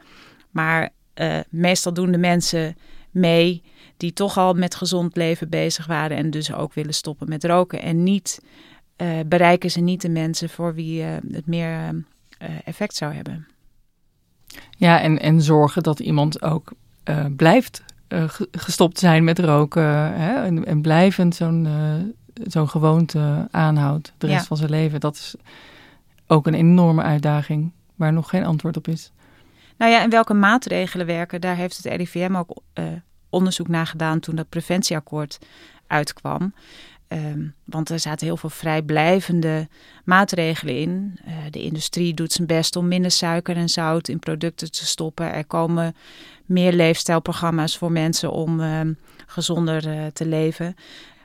maar uh, meestal doen de mensen mee die toch al met gezond leven bezig waren en dus ook willen stoppen met roken. En niet uh, bereiken ze niet de mensen voor wie uh, het meer uh, effect zou hebben. Ja, en, en zorgen dat iemand ook blijft gestopt zijn met roken hè, en, en blijvend zo'n zo'n gewoonte aanhoudt de rest ja. van zijn leven. Dat is ook een enorme uitdaging waar nog geen antwoord op is. Nou ja, en welke maatregelen werken, daar heeft het RIVM ook onderzoek naar gedaan toen dat preventieakkoord uitkwam. Um, want er zaten heel veel vrijblijvende maatregelen in. Uh, de industrie doet zijn best om minder suiker en zout in producten te stoppen. Er komen meer leefstijlprogramma's voor mensen om uh, gezonder uh, te leven.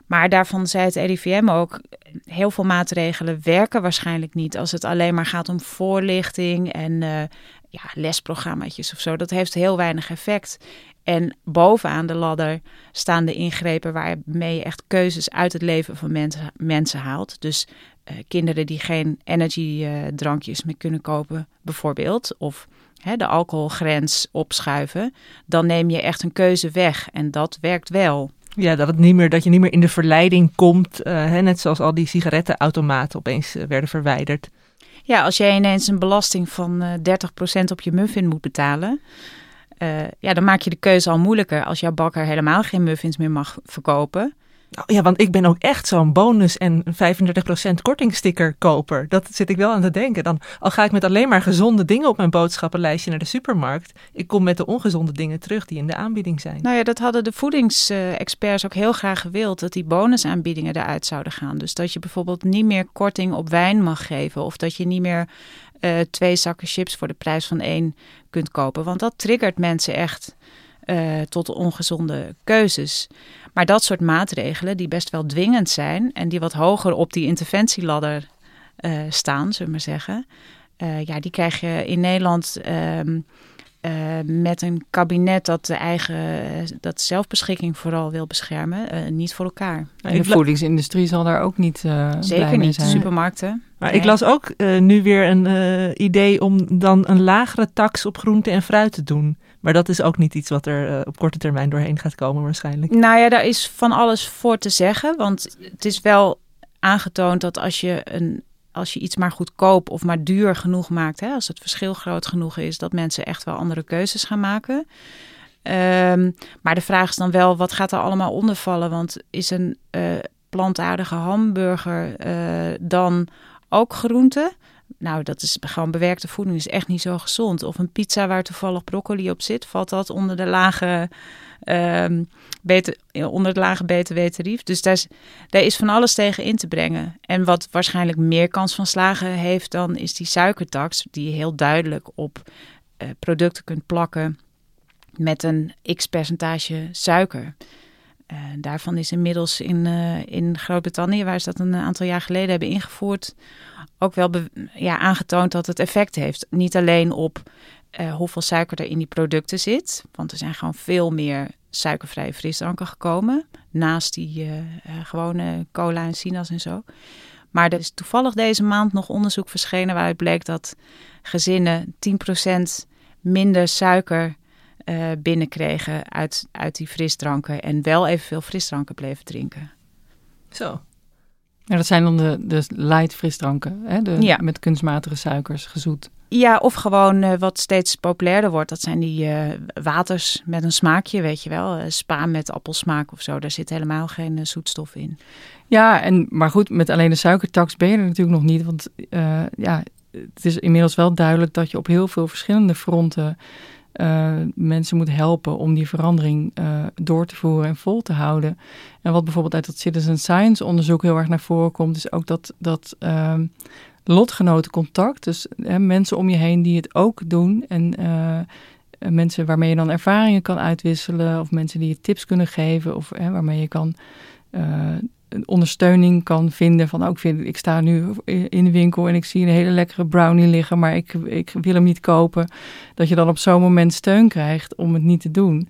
Maar daarvan zei het RIVM ook, heel veel maatregelen werken waarschijnlijk niet als het alleen maar gaat om voorlichting en ja, lesprogramma's of zo. Dat heeft heel weinig effect. En bovenaan de ladder staan de ingrepen waarmee je echt keuzes uit het leven van mensen, mensen haalt. Dus uh, kinderen die geen energiedrankjes uh, meer kunnen kopen, bijvoorbeeld. Of hè, de alcoholgrens opschuiven. Dan neem je echt een keuze weg. En dat werkt wel. Ja, dat, het niet meer, dat je niet meer in de verleiding komt. Uh, hè, net zoals al die sigarettenautomaten opeens werden verwijderd. Ja, als jij ineens een belasting van 30% op je muffin moet betalen. Uh, ja, dan maak je de keuze al moeilijker als jouw bakker helemaal geen muffins meer mag verkopen. Oh, ja, want ik ben ook echt zo'n bonus- en 35% kortingsticker koper. Dat zit ik wel aan te denken. Dan, al ga ik met alleen maar gezonde dingen op mijn boodschappenlijstje naar de supermarkt. Ik kom met de ongezonde dingen terug die in de aanbieding zijn. Nou ja, dat hadden de voedingsexperts ook heel graag gewild. Dat die bonusaanbiedingen eruit zouden gaan. Dus dat je bijvoorbeeld niet meer korting op wijn mag geven. Of dat je niet meer uh, twee zakken chips voor de prijs van één kunt kopen. Want dat triggert mensen echt uh, tot ongezonde keuzes. Maar dat soort maatregelen, die best wel dwingend zijn en die wat hoger op die interventieladder uh, staan, zullen we maar zeggen. ja, die krijg je in Nederland. Um, uh, met een kabinet dat de eigen dat zelfbeschikking vooral wil beschermen, niet voor elkaar. En de voedingsindustrie zal daar ook niet Zeker niet, zijn. supermarkten. Maar nee. ik las ook nu weer een idee om dan een lagere tax op groente en fruit te doen. Maar dat is ook niet iets wat er op korte termijn doorheen gaat komen waarschijnlijk. Nou ja, daar is van alles voor te zeggen. Want het is wel aangetoond dat als je een als je iets maar goedkoop of maar duur genoeg maakt, hè, als het verschil groot genoeg is, dat mensen echt wel andere keuzes gaan maken. Um, maar de vraag is dan wel, wat gaat er allemaal onder vallen? Want is een uh, plantaardige hamburger uh, dan ook groente? Nou, dat is gewoon bewerkte voeding, is echt niet zo gezond. Of een pizza waar toevallig broccoli op zit, valt dat onder de lage um, onder het lage btw-tarief. Dus daar is, daar is van alles tegen in te brengen. En wat waarschijnlijk meer kans van slagen heeft dan is die suikertax, die je heel duidelijk op uh, producten kunt plakken met een x-percentage suiker. Uh, daarvan is inmiddels in, uh, in Groot-Brittannië, waar ze dat een aantal jaar geleden hebben ingevoerd, ook wel ja, aangetoond dat het effect heeft. Niet alleen op hoeveel suiker er in die producten zit. Want er zijn gewoon veel meer suikervrije frisdranken gekomen. Naast die gewone cola en sinaas en zo. Maar er is toevallig deze maand nog onderzoek verschenen waaruit bleek dat gezinnen 10% minder suiker binnenkregen uit, uit die frisdranken. En wel evenveel frisdranken bleven drinken. Zo. Ja, dat zijn dan de, de light frisdranken, hè? De, ja. met kunstmatige suikers, gezoet. Ja, of gewoon uh, wat steeds populairder wordt. Dat zijn die uh, waters met een smaakje, weet je wel. Uh, spa met appelsmaak of zo. Daar zit helemaal geen zoetstof in. Ja, en, maar goed, met alleen de suikertax ben je er natuurlijk nog niet. Want ja, het is inmiddels wel duidelijk dat je op heel veel verschillende fronten mensen moet helpen om die verandering door te voeren en vol te houden. En wat bijvoorbeeld uit dat citizen science onderzoek heel erg naar voren komt, is ook dat, dat ehm, lotgenotencontact. Dus mensen om je heen die het ook doen. En uh, mensen waarmee je dan ervaringen kan uitwisselen. Of mensen die je tips kunnen geven. Of waarmee je kan uh, ondersteuning kan vinden. Van ook oh, vind, ik sta nu in de winkel en ik zie een hele lekkere brownie liggen. Maar ik, ik wil hem niet kopen. Dat je dan op zo'n moment steun krijgt om het niet te doen.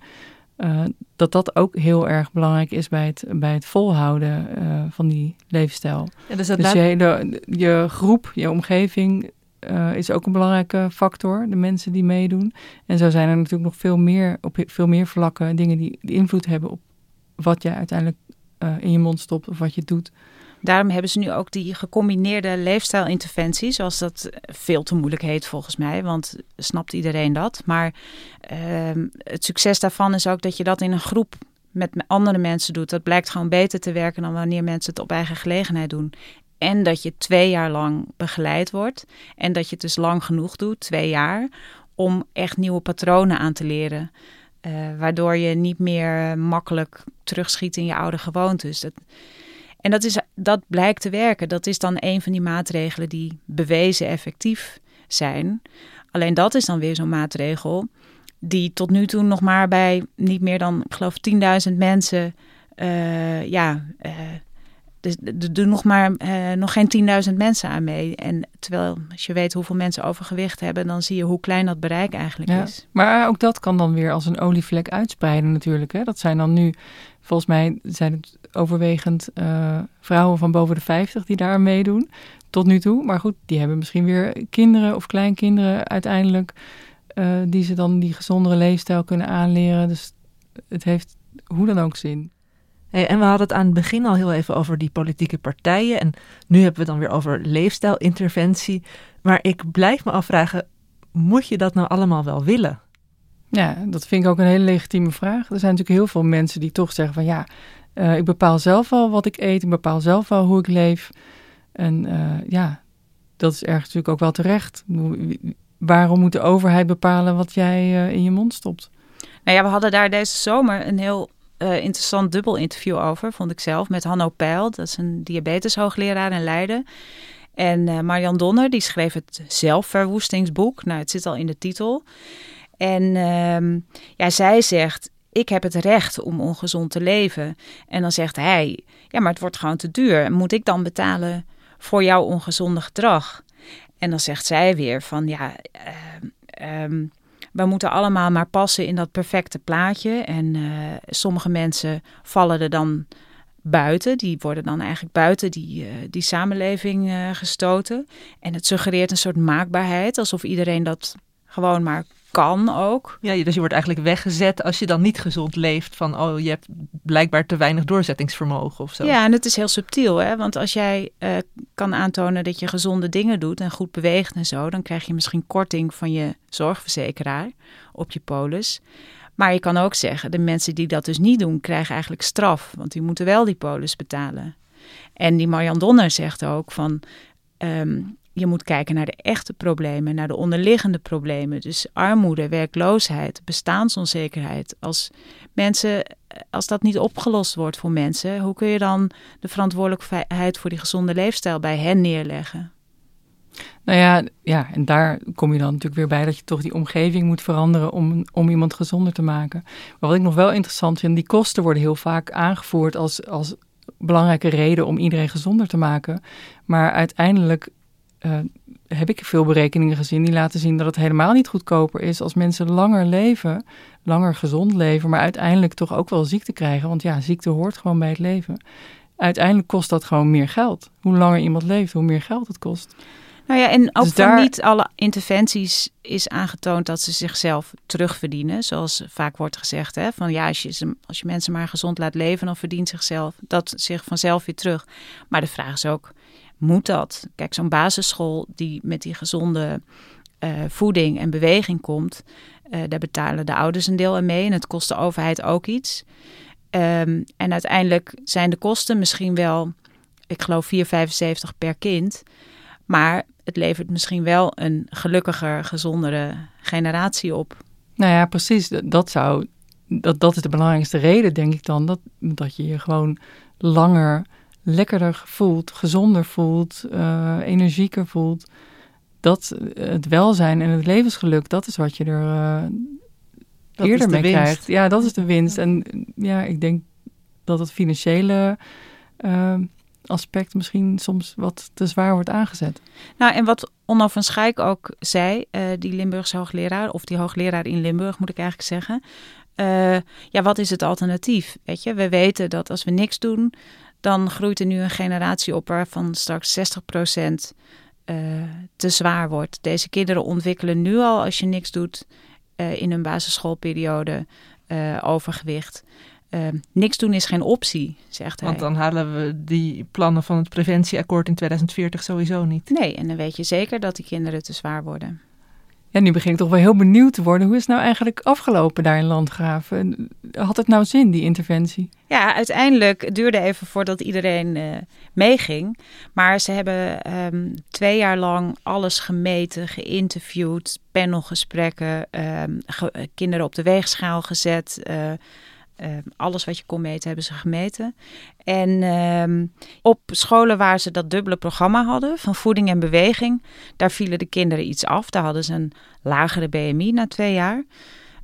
Uh, dat dat ook heel erg belangrijk is bij het, bij het volhouden uh, van die leefstijl. Ja, dus dat dus je, hele, je groep, je omgeving uh, is ook een belangrijke factor, de mensen die meedoen. En zo zijn er natuurlijk nog veel meer, op veel meer vlakken dingen die, die invloed hebben op wat jij uiteindelijk in je mond stopt of wat je doet. Daarom hebben ze nu ook die gecombineerde leefstijlinterventie, zoals dat veel te moeilijk heet volgens mij, want snapt iedereen dat. Maar uh, het succes daarvan is ook dat je dat in een groep met andere mensen doet. Dat blijkt gewoon beter te werken dan wanneer mensen het op eigen gelegenheid doen. En dat je twee jaar lang begeleid wordt. En dat je het dus lang genoeg doet, twee jaar, om echt nieuwe patronen aan te leren. Uh, waardoor je niet meer makkelijk terugschiet in je oude gewoontes. Dat, en dat, is, dat blijkt te werken. Dat is dan een van die maatregelen die bewezen effectief zijn. Alleen dat is dan weer zo'n maatregel die tot nu toe nog maar bij niet meer dan, ik geloof, 10.000 mensen, uh, ja, dus er doen nog maar uh, nog geen 10.000 mensen aan mee. En terwijl als je weet hoeveel mensen overgewicht hebben, dan zie je hoe klein dat bereik eigenlijk ja, is. Maar ook dat kan dan weer als een olievlek uitspreiden natuurlijk. Hè? Dat zijn dan nu, volgens mij zijn het overwegend uh, vrouwen van boven de 50 die daar meedoen. Tot nu toe. Maar goed, die hebben misschien weer kinderen of kleinkinderen uiteindelijk. Uh, die ze dan die gezondere leefstijl kunnen aanleren. Dus het heeft hoe dan ook zin. Hey, en we hadden het aan het begin al heel even over die politieke partijen. En nu hebben we het dan weer over leefstijlinterventie. Maar ik blijf me afvragen, moet je dat nou allemaal wel willen? Ja, dat vind ik ook een hele legitieme vraag. Er zijn natuurlijk heel veel mensen die toch zeggen van ja, uh, ik bepaal zelf wel wat ik eet, ik bepaal zelf wel hoe ik leef. En uh, ja, dat is ergens natuurlijk ook wel terecht. Waarom moet de overheid bepalen wat jij uh, in je mond stopt? Nou ja, we hadden daar deze zomer een heel uh, interessant dubbel interview over, vond ik zelf, met Hanno Peil. Dat is een diabeteshoogleraar in Leiden. En uh, Marian Donner, die schreef het zelfverwoestingsboek. Nou, het zit al in de titel. En uh, ja, zij zegt, ik heb het recht om ongezond te leven. En dan zegt hij, ja, maar het wordt gewoon te duur. Moet ik dan betalen voor jouw ongezonde gedrag? En dan zegt zij weer van, ja, uh, we moeten allemaal maar passen in dat perfecte plaatje. En uh, sommige mensen vallen er dan buiten. Die worden dan eigenlijk buiten die, uh, die samenleving uh, gestoten. En het suggereert een soort maakbaarheid, alsof iedereen dat gewoon maar kan ook. Ja, dus je wordt eigenlijk weggezet als je dan niet gezond leeft. Van, oh, je hebt blijkbaar te weinig doorzettingsvermogen of zo. Ja, en het is heel subtiel, hè. Want als jij uh, kan aantonen dat je gezonde dingen doet en goed beweegt en zo... dan krijg je misschien korting van je zorgverzekeraar op je polis. Maar je kan ook zeggen, de mensen die dat dus niet doen, krijgen eigenlijk straf. Want die moeten wel die polis betalen. En die Marjan Donner zegt ook van... Um, je moet kijken naar de echte problemen, naar de onderliggende problemen. Dus armoede, werkloosheid, bestaansonzekerheid. Als mensen, als dat niet opgelost wordt voor mensen, hoe kun je dan de verantwoordelijkheid voor die gezonde leefstijl bij hen neerleggen? Nou ja, ja, en daar kom je dan natuurlijk weer bij dat je toch die omgeving moet veranderen om, om iemand gezonder te maken. Maar wat ik nog wel interessant vind, die kosten worden heel vaak aangevoerd als, als belangrijke reden om iedereen gezonder te maken. Maar uiteindelijk uh, heb ik veel berekeningen gezien die laten zien dat het helemaal niet goedkoper is als mensen langer leven, langer gezond leven, maar uiteindelijk toch ook wel ziekte krijgen. Want ja, ziekte hoort gewoon bij het leven. Uiteindelijk kost dat gewoon meer geld. Hoe langer iemand leeft, hoe meer geld het kost. Nou ja, en ook dus niet alle interventies is aangetoond dat ze zichzelf terugverdienen. Zoals vaak wordt gezegd, hè, van ja, als je, als je mensen maar gezond laat leven, dan verdient zichzelf dat zich vanzelf weer terug. Maar de vraag is ook, moet dat? Kijk, zo'n basisschool die met die gezonde uh, voeding en beweging komt, uh, daar betalen de ouders een deel aan mee en het kost de overheid ook iets. Um, en uiteindelijk zijn de kosten misschien wel, ik geloof 4,75 per kind, maar het levert misschien wel een gelukkiger, gezondere generatie op. Nou ja, precies. Dat zou, dat, dat is de belangrijkste reden, denk ik dan, dat, dat je je gewoon langer lekkerder voelt, gezonder voelt, uh, energieker voelt. Dat eh, het welzijn en het levensgeluk, dat is wat je er uh, eerder mee winst. krijgt. Ja, dat is de winst. En ja, ik denk dat het financiële aspect misschien soms wat te zwaar wordt aangezet. Nou, en wat Onno van Schaik ook zei, die Limburgse hoogleraar, of die hoogleraar in Limburg moet ik eigenlijk zeggen. ja, wat is het alternatief? Weet je, we weten dat als we niks doen, dan groeit er nu een generatie op waarvan straks 60% uh, eh, te zwaar wordt. Deze kinderen ontwikkelen nu al, als je niks doet, uh, in hun basisschoolperiode uh, overgewicht. niks doen is geen optie, zegt hij. Want dan halen we die plannen van het preventieakkoord in 2040 sowieso niet. Nee, en dan weet je zeker dat die kinderen te zwaar worden. Ja, nu begin ik toch wel heel benieuwd te worden. Hoe is het nou eigenlijk afgelopen daar in Landgraven? Had het nou zin, die interventie? Ja, uiteindelijk duurde even voordat iedereen uh, meeging. Maar ze hebben um, twee jaar lang alles gemeten, geïnterviewd, panelgesprekken, um, ge kinderen op de weegschaal gezet. Uh, uh, alles wat je kon meten, hebben ze gemeten. En uh, op scholen waar ze dat dubbele programma hadden van voeding en beweging, daar vielen de kinderen iets af. Daar hadden ze een lagere BMI na twee jaar.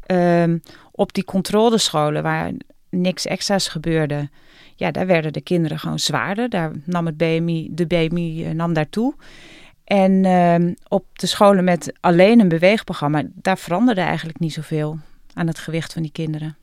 Uh, op die controlescholen waar niks extra's gebeurde, ja, daar werden de kinderen gewoon zwaarder. Daar nam het BMI, de BMI uh, nam daartoe. En ehm, op de scholen met alleen een beweegprogramma, daar veranderde eigenlijk niet zoveel aan het gewicht van die kinderen.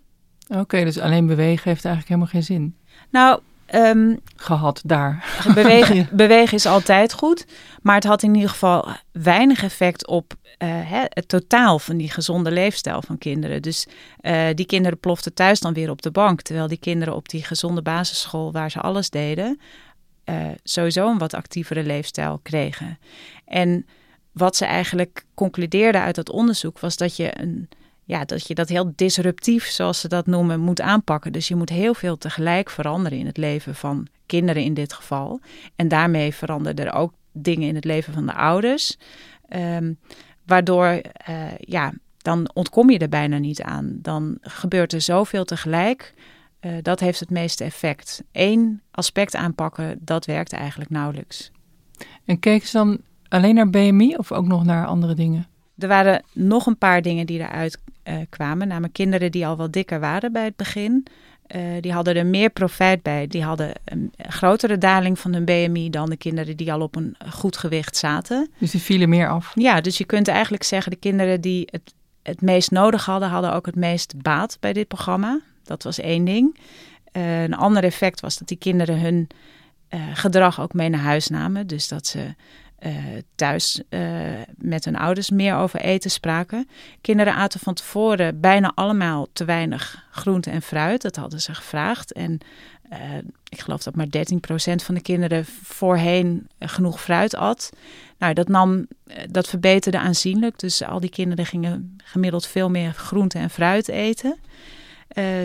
Oké, dus alleen bewegen heeft eigenlijk helemaal geen zin. Nou, um, gehad daar. Bewegen, bewegen is altijd goed, maar het had in ieder geval weinig effect op uh, het totaal van die gezonde leefstijl van kinderen. Dus uh, die kinderen ploften thuis dan weer op de bank, terwijl die kinderen op die gezonde basisschool waar ze alles deden, uh, sowieso een wat actievere leefstijl kregen. En wat ze eigenlijk concludeerden uit dat onderzoek was dat je een ja, dat je dat heel disruptief, zoals ze dat noemen, moet aanpakken. Dus je moet heel veel tegelijk veranderen in het leven van kinderen in dit geval. En daarmee veranderen er ook dingen in het leven van de ouders. Um, waardoor, uh, ja, dan ontkom je er bijna niet aan. Dan gebeurt er zoveel tegelijk. Uh, dat heeft het meeste effect. Eén aspect aanpakken, dat werkt eigenlijk nauwelijks. En keken ze dan alleen naar BMI of ook nog naar andere dingen? Er waren nog een paar dingen die eruit uh, kwamen. Namelijk kinderen die al wel dikker waren bij het begin. Uh, die hadden er meer profijt bij. Die hadden een grotere daling van hun BMI dan de kinderen die al op een goed gewicht zaten. Dus die vielen meer af? Ja, dus je kunt eigenlijk zeggen de kinderen die het het meest nodig hadden, hadden ook het meest baat bij dit programma. Dat was één ding. Uh, een ander effect was dat die kinderen hun uh, gedrag ook mee naar huis namen. Dus dat ze uh, thuis met hun ouders meer over eten spraken. Kinderen aten van tevoren bijna allemaal te weinig groente en fruit. Dat hadden ze gevraagd. En ik geloof dat maar 13% van de kinderen voorheen genoeg fruit at. Nou, dat, nam, dat verbeterde aanzienlijk. Dus al die kinderen gingen gemiddeld veel meer groente en fruit eten.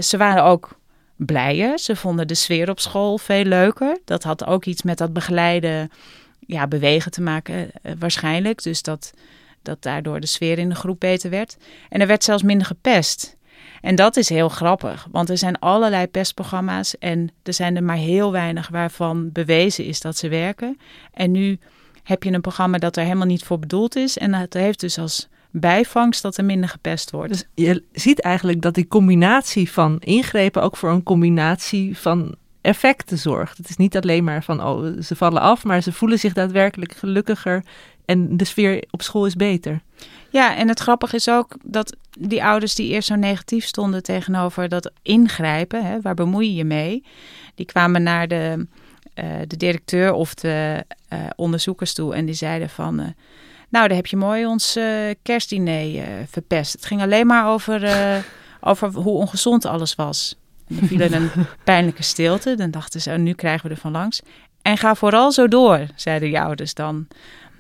Ze waren ook blijer. Ze vonden de sfeer op school veel leuker. Dat had ook iets met dat begeleiden, ja, bewegen te maken uh, waarschijnlijk. Dus dat, dat daardoor de sfeer in de groep beter werd. En er werd zelfs minder gepest. En dat is heel grappig, want er zijn allerlei pestprogramma's en er zijn er maar heel weinig waarvan bewezen is dat ze werken. En nu heb je een programma dat er helemaal niet voor bedoeld is en dat heeft dus als bijvangst dat er minder gepest wordt. Dus je ziet eigenlijk dat die combinatie van ingrepen ook voor een combinatie van effecten zorgt. Het is niet alleen maar van, oh, ze vallen af, maar ze voelen zich daadwerkelijk gelukkiger en de sfeer op school is beter. Ja, en het grappige is ook dat die ouders die eerst zo negatief stonden tegenover dat ingrijpen, hè, waar bemoei je je mee, die kwamen naar de, uh, de directeur of de uh, onderzoekers toe en die zeiden van, uh, nou, daar heb je mooi ons kerstdiner verpest. Het ging alleen maar over, over hoe ongezond alles was. En er viel een pijnlijke stilte. Dan dachten ze, oh, nu krijgen we er van langs. En ga vooral zo door, zeiden die ouders dan.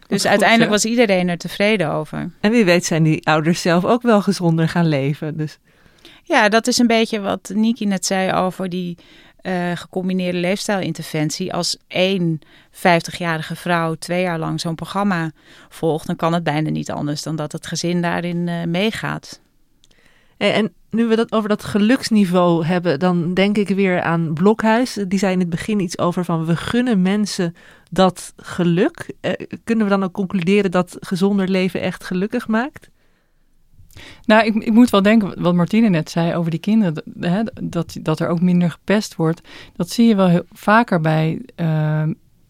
Dus uiteindelijk was iedereen er tevreden over. En wie weet zijn die ouders zelf ook wel gezonder gaan leven. Dus. Ja, dat is een beetje wat Niki net zei over die uh, gecombineerde leefstijlinterventie. Als één 50-jarige vrouw twee jaar lang zo'n programma volgt, dan kan het bijna niet anders dan dat het gezin daarin uh, meegaat. En nu we dat over dat geluksniveau hebben, dan denk ik weer aan Blokhuis. Die zei in het begin iets over van we gunnen mensen dat geluk. Eh, kunnen we dan ook concluderen dat gezonder leven echt gelukkig maakt? Nou, ik, ik moet wel denken, wat Martine net zei over die kinderen, hè, dat, dat er ook minder gepest wordt. Dat zie je wel heel, vaker bij, uh,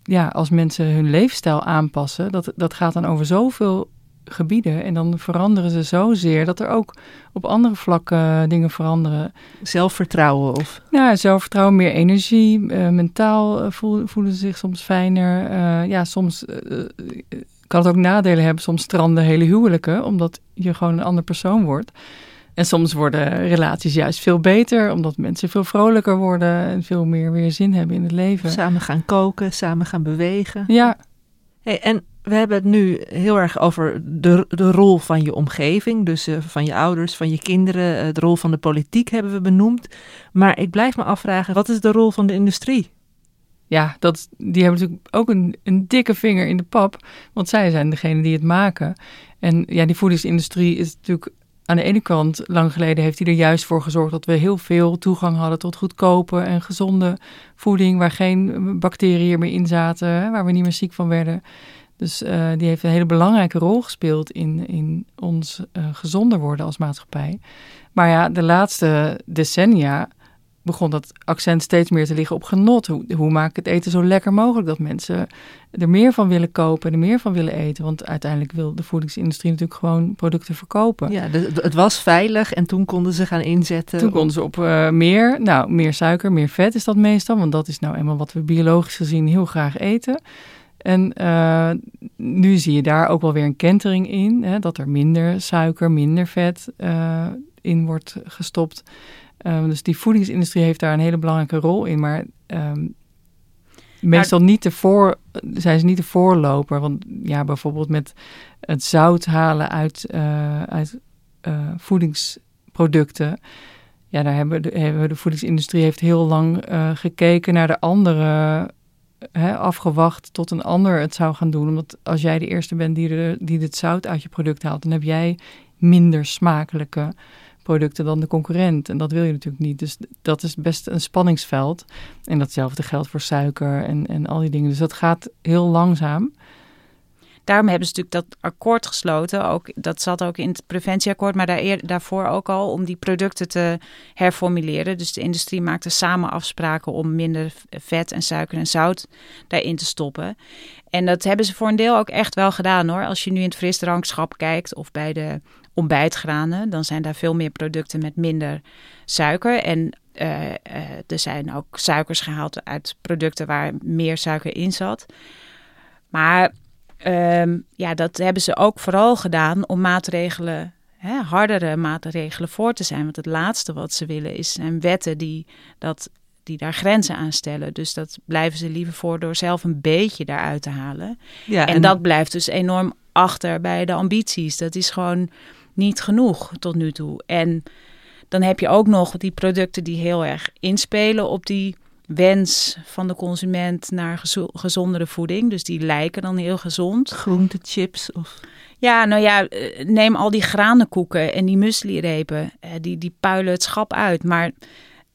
ja, als mensen hun leefstijl aanpassen. Dat, dat gaat dan over zoveel gebieden. En dan veranderen ze zozeer dat er ook op andere vlakken dingen veranderen. Zelfvertrouwen of? Ja, zelfvertrouwen, meer energie. Uh, mentaal uh, voelen, ze zich soms fijner. Uh, ja, soms kan het ook nadelen hebben. Soms stranden hele huwelijken, omdat je gewoon een ander persoon wordt. En soms worden relaties juist veel beter, omdat mensen veel vrolijker worden en veel meer weer zin hebben in het leven. Samen gaan koken, samen gaan bewegen. Ja. Hey, en we hebben het nu heel erg over de, de rol van je omgeving, dus uh, van je ouders, van je kinderen. Uh, de rol van de politiek hebben we benoemd. Maar ik blijf me afvragen, wat is de rol van de industrie? Ja, dat, die hebben natuurlijk ook een, een dikke vinger in de pap, want zij zijn degene die het maken. En ja, die voedingsindustrie is natuurlijk aan de ene kant, lang geleden heeft hij er juist voor gezorgd dat we heel veel toegang hadden tot goedkope en gezonde voeding, waar geen bacteriën meer in zaten, waar we niet meer ziek van werden. Dus uh, die heeft een hele belangrijke rol gespeeld in, in ons uh, gezonder worden als maatschappij. Maar ja, de laatste decennia begon dat accent steeds meer te liggen op genot. Hoe, hoe maak ik het eten zo lekker mogelijk dat mensen er meer van willen kopen, er meer van willen eten. Want uiteindelijk wil de voedingsindustrie natuurlijk gewoon producten verkopen. Ja, de, het was veilig en toen konden ze gaan inzetten. Toen konden ze op uh, meer, nou meer suiker, meer vet is dat meestal. Want dat is nou eenmaal wat we biologisch gezien heel graag eten. En uh, nu zie je daar ook wel weer een kentering in, hè, dat er minder suiker, minder vet uh, in wordt gestopt. Um, dus die voedingsindustrie heeft daar een hele belangrijke rol in, maar um, meestal niet de voor, zijn ze niet de voorloper. Want ja, bijvoorbeeld met het zout halen uit, uh, uit voedingsproducten. Ja, daar hebben de, hebben de voedingsindustrie heeft heel lang gekeken naar de andere hè, afgewacht tot een ander het zou gaan doen. Omdat als jij de eerste bent die, die het zout uit je product haalt, dan heb jij minder smakelijke producten dan de concurrent. En dat wil je natuurlijk niet. Dus dat is best een spanningsveld. En datzelfde geldt voor suiker en, en al die dingen. Dus dat gaat heel langzaam. Daarom hebben ze natuurlijk dat akkoord gesloten. Ook, dat zat ook in het preventieakkoord, maar daar daarvoor ook al om die producten te herformuleren. Dus de industrie maakte samen afspraken om minder vet en suiker en zout daarin te stoppen. En dat hebben ze voor een deel ook echt wel gedaan hoor. Als je nu in het frisdrankschap kijkt of bij de ontbijtgranen, dan zijn daar veel meer producten met minder suiker. En uh, uh, er zijn ook suikers gehaald uit producten waar meer suiker in zat. Maar um, ja, dat hebben ze ook vooral gedaan om maatregelen, hè, hardere maatregelen voor te zijn. Want het laatste wat ze willen is zijn wetten die, dat, die daar grenzen aan stellen. Dus dat blijven ze liever voor door zelf een beetje daaruit te halen. Ja, en, en dat blijft dus enorm achter bij de ambities. Dat is gewoon niet genoeg tot nu toe. En dan heb je ook nog die producten die heel erg inspelen op die wens van de consument naar gezondere voeding. Dus die lijken dan heel gezond. Groentechips of... Ja, nou ja, eh, neem al die granenkoeken en die muesli-repen. Eh, die, die puilen het schap uit. Maar,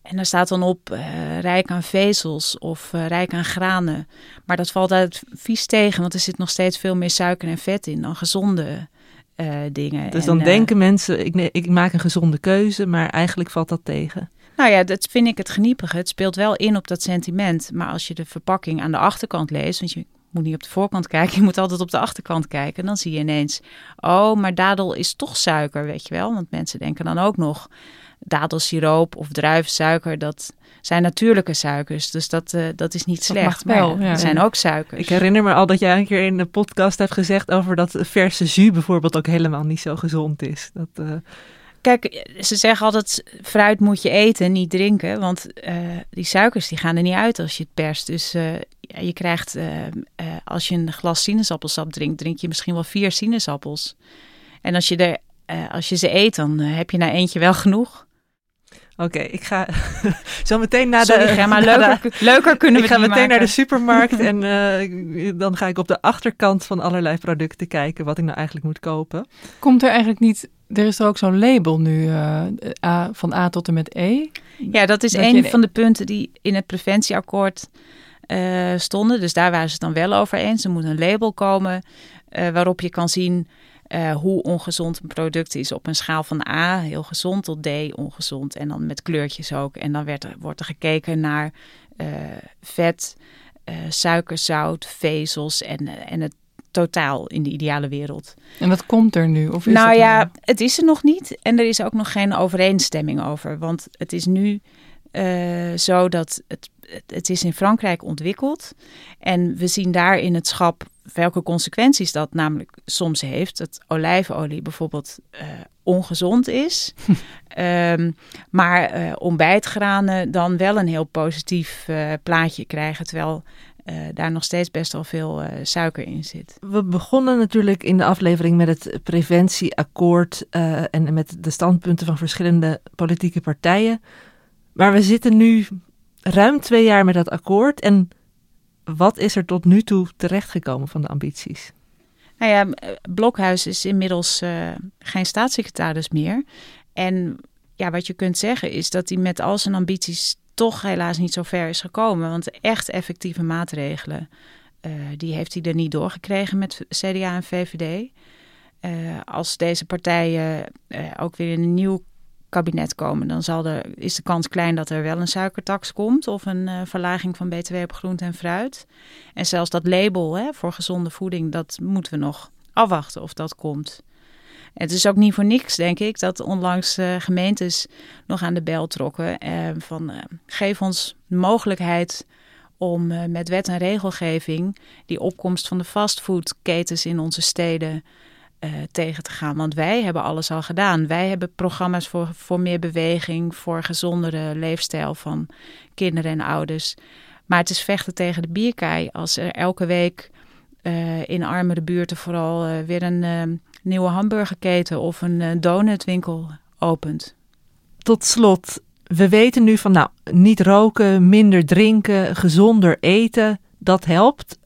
en daar staat dan op uh, rijk aan vezels of uh, rijk aan granen. Maar dat valt uit vies tegen, want er zit nog steeds veel meer suiker en vet in dan gezonde uh, dingen. Dus dan denken mensen, ik, ik maak een gezonde keuze, maar eigenlijk valt dat tegen. Nou ja, dat vind ik het geniepige. Het speelt wel in op dat sentiment. Maar als je de verpakking aan de achterkant leest, want je moet niet op de voorkant kijken, je moet altijd op de achterkant kijken. Dan zie je ineens, oh, maar dadel is toch suiker, weet je wel. Want mensen denken dan ook nog, dadelsiroop of druivensuiker, dat zijn natuurlijke suikers. Dus dat, uh, dat is niet dat slecht. Wel, ja. Er zijn ook suikers. Ik herinner me al dat jij een keer in de podcast hebt gezegd over dat verse jus bijvoorbeeld ook helemaal niet zo gezond is. Dat, uh... Kijk, ze zeggen altijd fruit moet je eten, niet drinken. Want uh, die suikers die gaan er niet uit als je het perst. Dus je krijgt, als je een glas sinaasappelsap drinkt, drink je misschien wel vier sinaasappels. En als je, er, als je ze eet, dan heb je na eentje wel genoeg. Oké, ik ga zo meteen naar Sorry, de. Gemma, leuker, leuker kunnen we Ik ga meteen naar de supermarkt en uh, dan ga ik op de achterkant van allerlei producten kijken wat ik nou eigenlijk moet kopen. Komt er eigenlijk niet. Er is er ook zo'n label nu uh, A, van A tot en met E. Ja, dat is dat een van de punten die in het preventieakkoord uh, stonden. Dus daar waren ze het dan wel over eens. Er moet een label komen waarop je kan zien uh, hoe ongezond een product is op een schaal van A, heel gezond, tot D, ongezond. En dan met kleurtjes ook. En dan werd er, wordt er gekeken naar uh, vet, uh, suiker, zout, vezels en, en het totaal in de ideale wereld. En wat komt er nu? Of is nou ja, het is er nog niet. En er is ook nog geen overeenstemming over. Want het is nu zo dat het, het is in Frankrijk ontwikkeld. En we zien daar in het schap welke consequenties dat namelijk soms heeft. Dat olijfolie bijvoorbeeld uh, ongezond is. um, maar uh, ontbijtgranen dan wel een heel positief uh, plaatje krijgen. Terwijl daar nog steeds best wel veel suiker in zit. We begonnen natuurlijk in de aflevering met het preventieakkoord en met de standpunten van verschillende politieke partijen. Maar we zitten nu ruim twee jaar met dat akkoord en wat is er tot nu toe terechtgekomen van de ambities? Nou ja, Blokhuis is inmiddels uh, geen staatssecretaris meer. En ja, wat je kunt zeggen is dat hij met al zijn ambities toch helaas niet zo ver is gekomen. Want echt effectieve maatregelen, uh, die heeft hij er niet doorgekregen met CDA en VVD. Als deze partijen ook weer in een nieuw kabinet komen, dan zal er, is de kans klein dat er wel een suikertax komt of een uh, verlaging van BTW op groente en fruit. En zelfs dat label hè, voor gezonde voeding, dat moeten we nog afwachten of dat komt. Het is ook niet voor niks, denk ik, dat onlangs uh, gemeentes nog aan de bel trokken. Uh, van geef ons mogelijkheid om met wet en regelgeving die opkomst van de fastfoodketens in onze steden uh, tegen te gaan. Want wij hebben alles al gedaan. Wij hebben programma's voor, voor meer beweging, voor gezondere leefstijl van kinderen en ouders. Maar het is vechten tegen de bierkaai als er elke week uh, in armere buurten vooral uh, weer een nieuwe hamburgerketen of een donutwinkel opent. Tot slot, we weten nu van nou, niet roken, minder drinken, gezonder eten, dat helpt.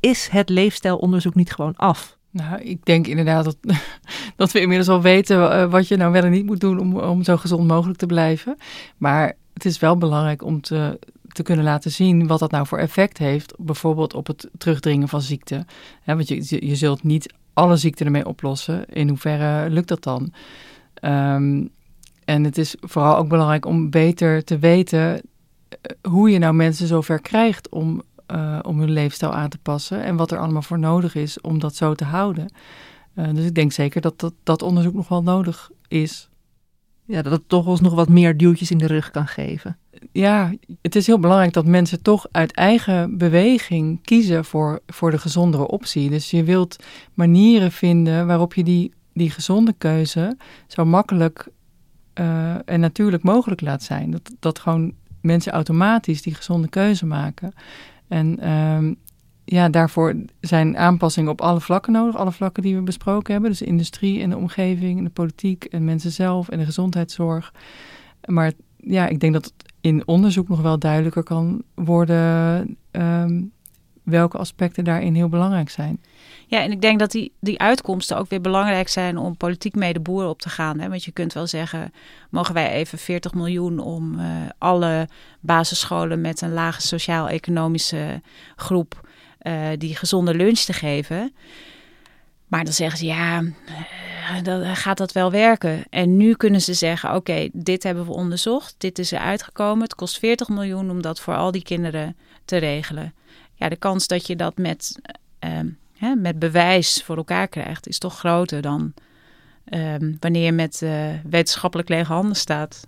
is het leefstijlonderzoek niet gewoon af? Nou, ik denk inderdaad dat, dat we inmiddels al weten eh, wat je nou wel en niet moet doen om, om zo gezond mogelijk te blijven. Maar het is wel belangrijk om te, te kunnen laten zien wat dat nou voor effect heeft, bijvoorbeeld op het terugdringen van ziekte. want je, je zult niet alle ziekten ermee oplossen. In hoeverre lukt dat dan? Um, en het is vooral ook belangrijk om beter te weten eh, hoe je nou mensen zover krijgt om, uh, om hun leefstijl aan te passen en wat er allemaal voor nodig is om dat zo te houden. Uh, dus ik denk zeker dat, dat dat onderzoek nog wel nodig is. Ja, dat het toch ons nog wat meer duwtjes in de rug kan geven. Ja, het is heel belangrijk dat mensen toch uit eigen beweging kiezen voor, voor de gezondere optie. Dus je wilt manieren vinden waarop je die, die gezonde keuze zo makkelijk uh, en natuurlijk mogelijk laat zijn. Dat, dat gewoon mensen automatisch die gezonde keuze maken. En um, ja, daarvoor zijn aanpassingen op alle vlakken nodig. Alle vlakken die we besproken hebben. Dus de industrie en de omgeving en de politiek en mensen zelf en de gezondheidszorg. Maar ja, ik denk dat het in onderzoek nog wel duidelijker kan worden um, welke aspecten daarin heel belangrijk zijn. Ja, en ik denk dat die, die uitkomsten ook weer belangrijk zijn om politiek mee de boer op te gaan. Hè? Want je kunt wel zeggen, mogen wij even 40 miljoen om uh, alle basisscholen met een lage sociaal-economische groep uh, die gezonde lunch te geven. Maar dan zeggen ze, ja, uh, dan gaat dat wel werken? En nu kunnen ze zeggen, oké, dit hebben we onderzocht, dit is er uitgekomen. Het kost 40 miljoen om dat voor al die kinderen te regelen. Ja, de kans dat je dat met hè, met bewijs voor elkaar krijgt, is toch groter dan um, wanneer je met uh, wetenschappelijk lege handen staat.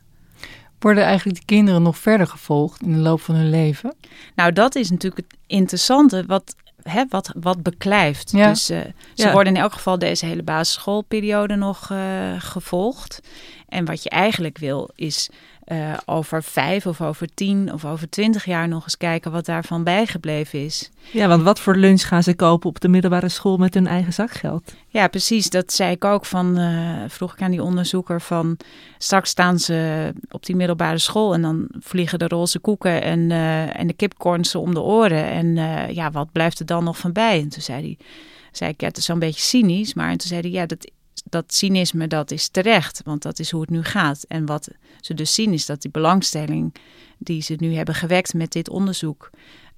Worden eigenlijk de kinderen nog verder gevolgd in de loop van hun leven? Nou, dat is natuurlijk het interessante wat, hè, wat, wat beklijft. Ja. Dus uh, ze ja. worden in elk geval deze hele basisschoolperiode nog uh, gevolgd. En wat je eigenlijk wil is uh, over vijf of over tien of over twintig jaar nog eens kijken wat daarvan bijgebleven is. Ja, want wat voor lunch gaan ze kopen op de middelbare school met hun eigen zakgeld? Ja, precies. Dat zei ik ook van, uh, vroeg ik aan die onderzoeker van, straks staan ze op die middelbare school en dan vliegen de roze koeken en, uh, en de kipcorns om de oren. En ja, wat blijft er dan nog van bij? En toen zei hij, zei ik, ja, het is zo'n beetje cynisch, maar en toen zei hij, ja, dat dat cynisme dat is terecht, want dat is hoe het nu gaat. En wat ze dus zien is dat die belangstelling die ze nu hebben gewekt met dit onderzoek,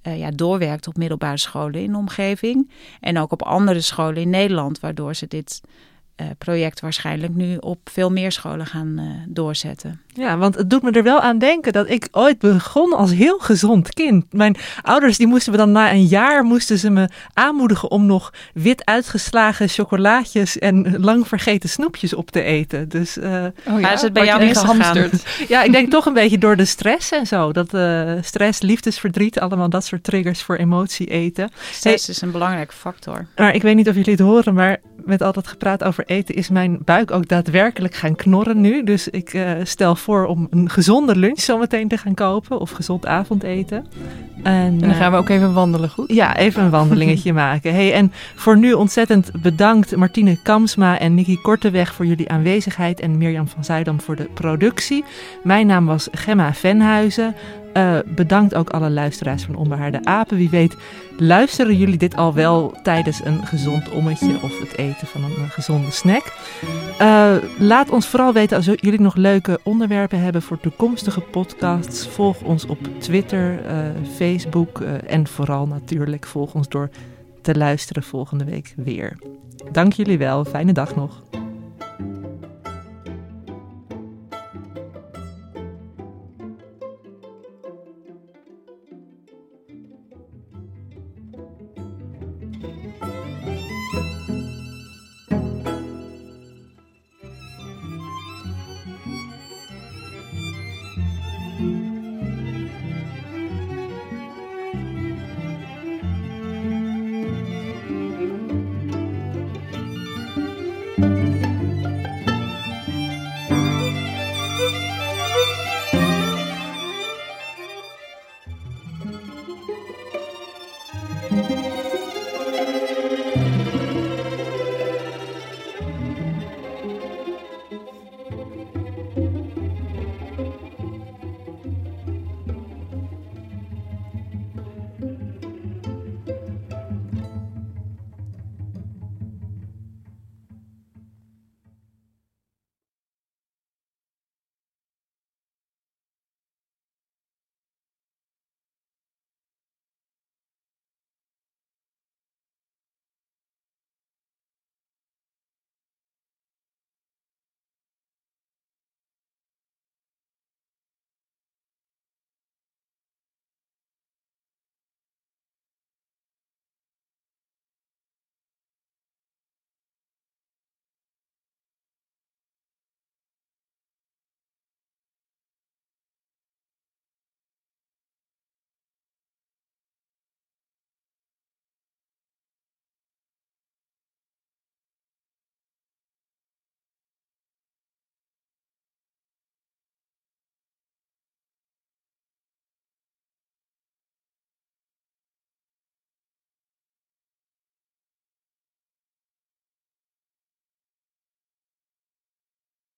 uh, ja, doorwerkt op middelbare scholen in de omgeving en ook op andere scholen in Nederland, waardoor ze dit uh, project waarschijnlijk nu op veel meer scholen gaan uh, doorzetten. Ja, want het doet me er wel aan denken dat ik ooit begon als heel gezond kind. Mijn ouders die moesten me dan na een jaar moesten ze me aanmoedigen om nog wit uitgeslagen chocolaatjes en lang vergeten snoepjes op te eten. Dus uh, oh, ja? is het bij jou ingehamsterd? ja, ik denk toch een beetje door de stress en zo. Dat uh, stress, liefdesverdriet, allemaal dat soort triggers voor emotie eten. Stress hey, is een belangrijke factor. Maar ik weet niet of jullie het horen, maar met al dat gepraat over eten is mijn buik ook daadwerkelijk gaan knorren nu. Dus ik uh, stel voor om een gezonde lunch zometeen te gaan kopen of gezond avondeten. En, en dan gaan we ook even wandelen, goed? Ja, even een wandelingetje maken. Hey, en voor nu ontzettend bedankt Martine Kamsma en Nicky Korteweg voor jullie aanwezigheid en Mirjam van Zuidam voor de productie. Mijn naam was Gemma Venhuizen. Uh, bedankt ook alle luisteraars van Onbehaarde Apen. Wie weet luisteren jullie dit al wel tijdens een gezond ommetje of het eten van een, gezonde snack. Uh, laat ons vooral weten als jullie nog leuke onderwerpen hebben voor toekomstige podcasts. Volg ons op Twitter, uh, Facebook en vooral natuurlijk volg ons door te luisteren volgende week weer. Dank jullie wel. Fijne dag nog.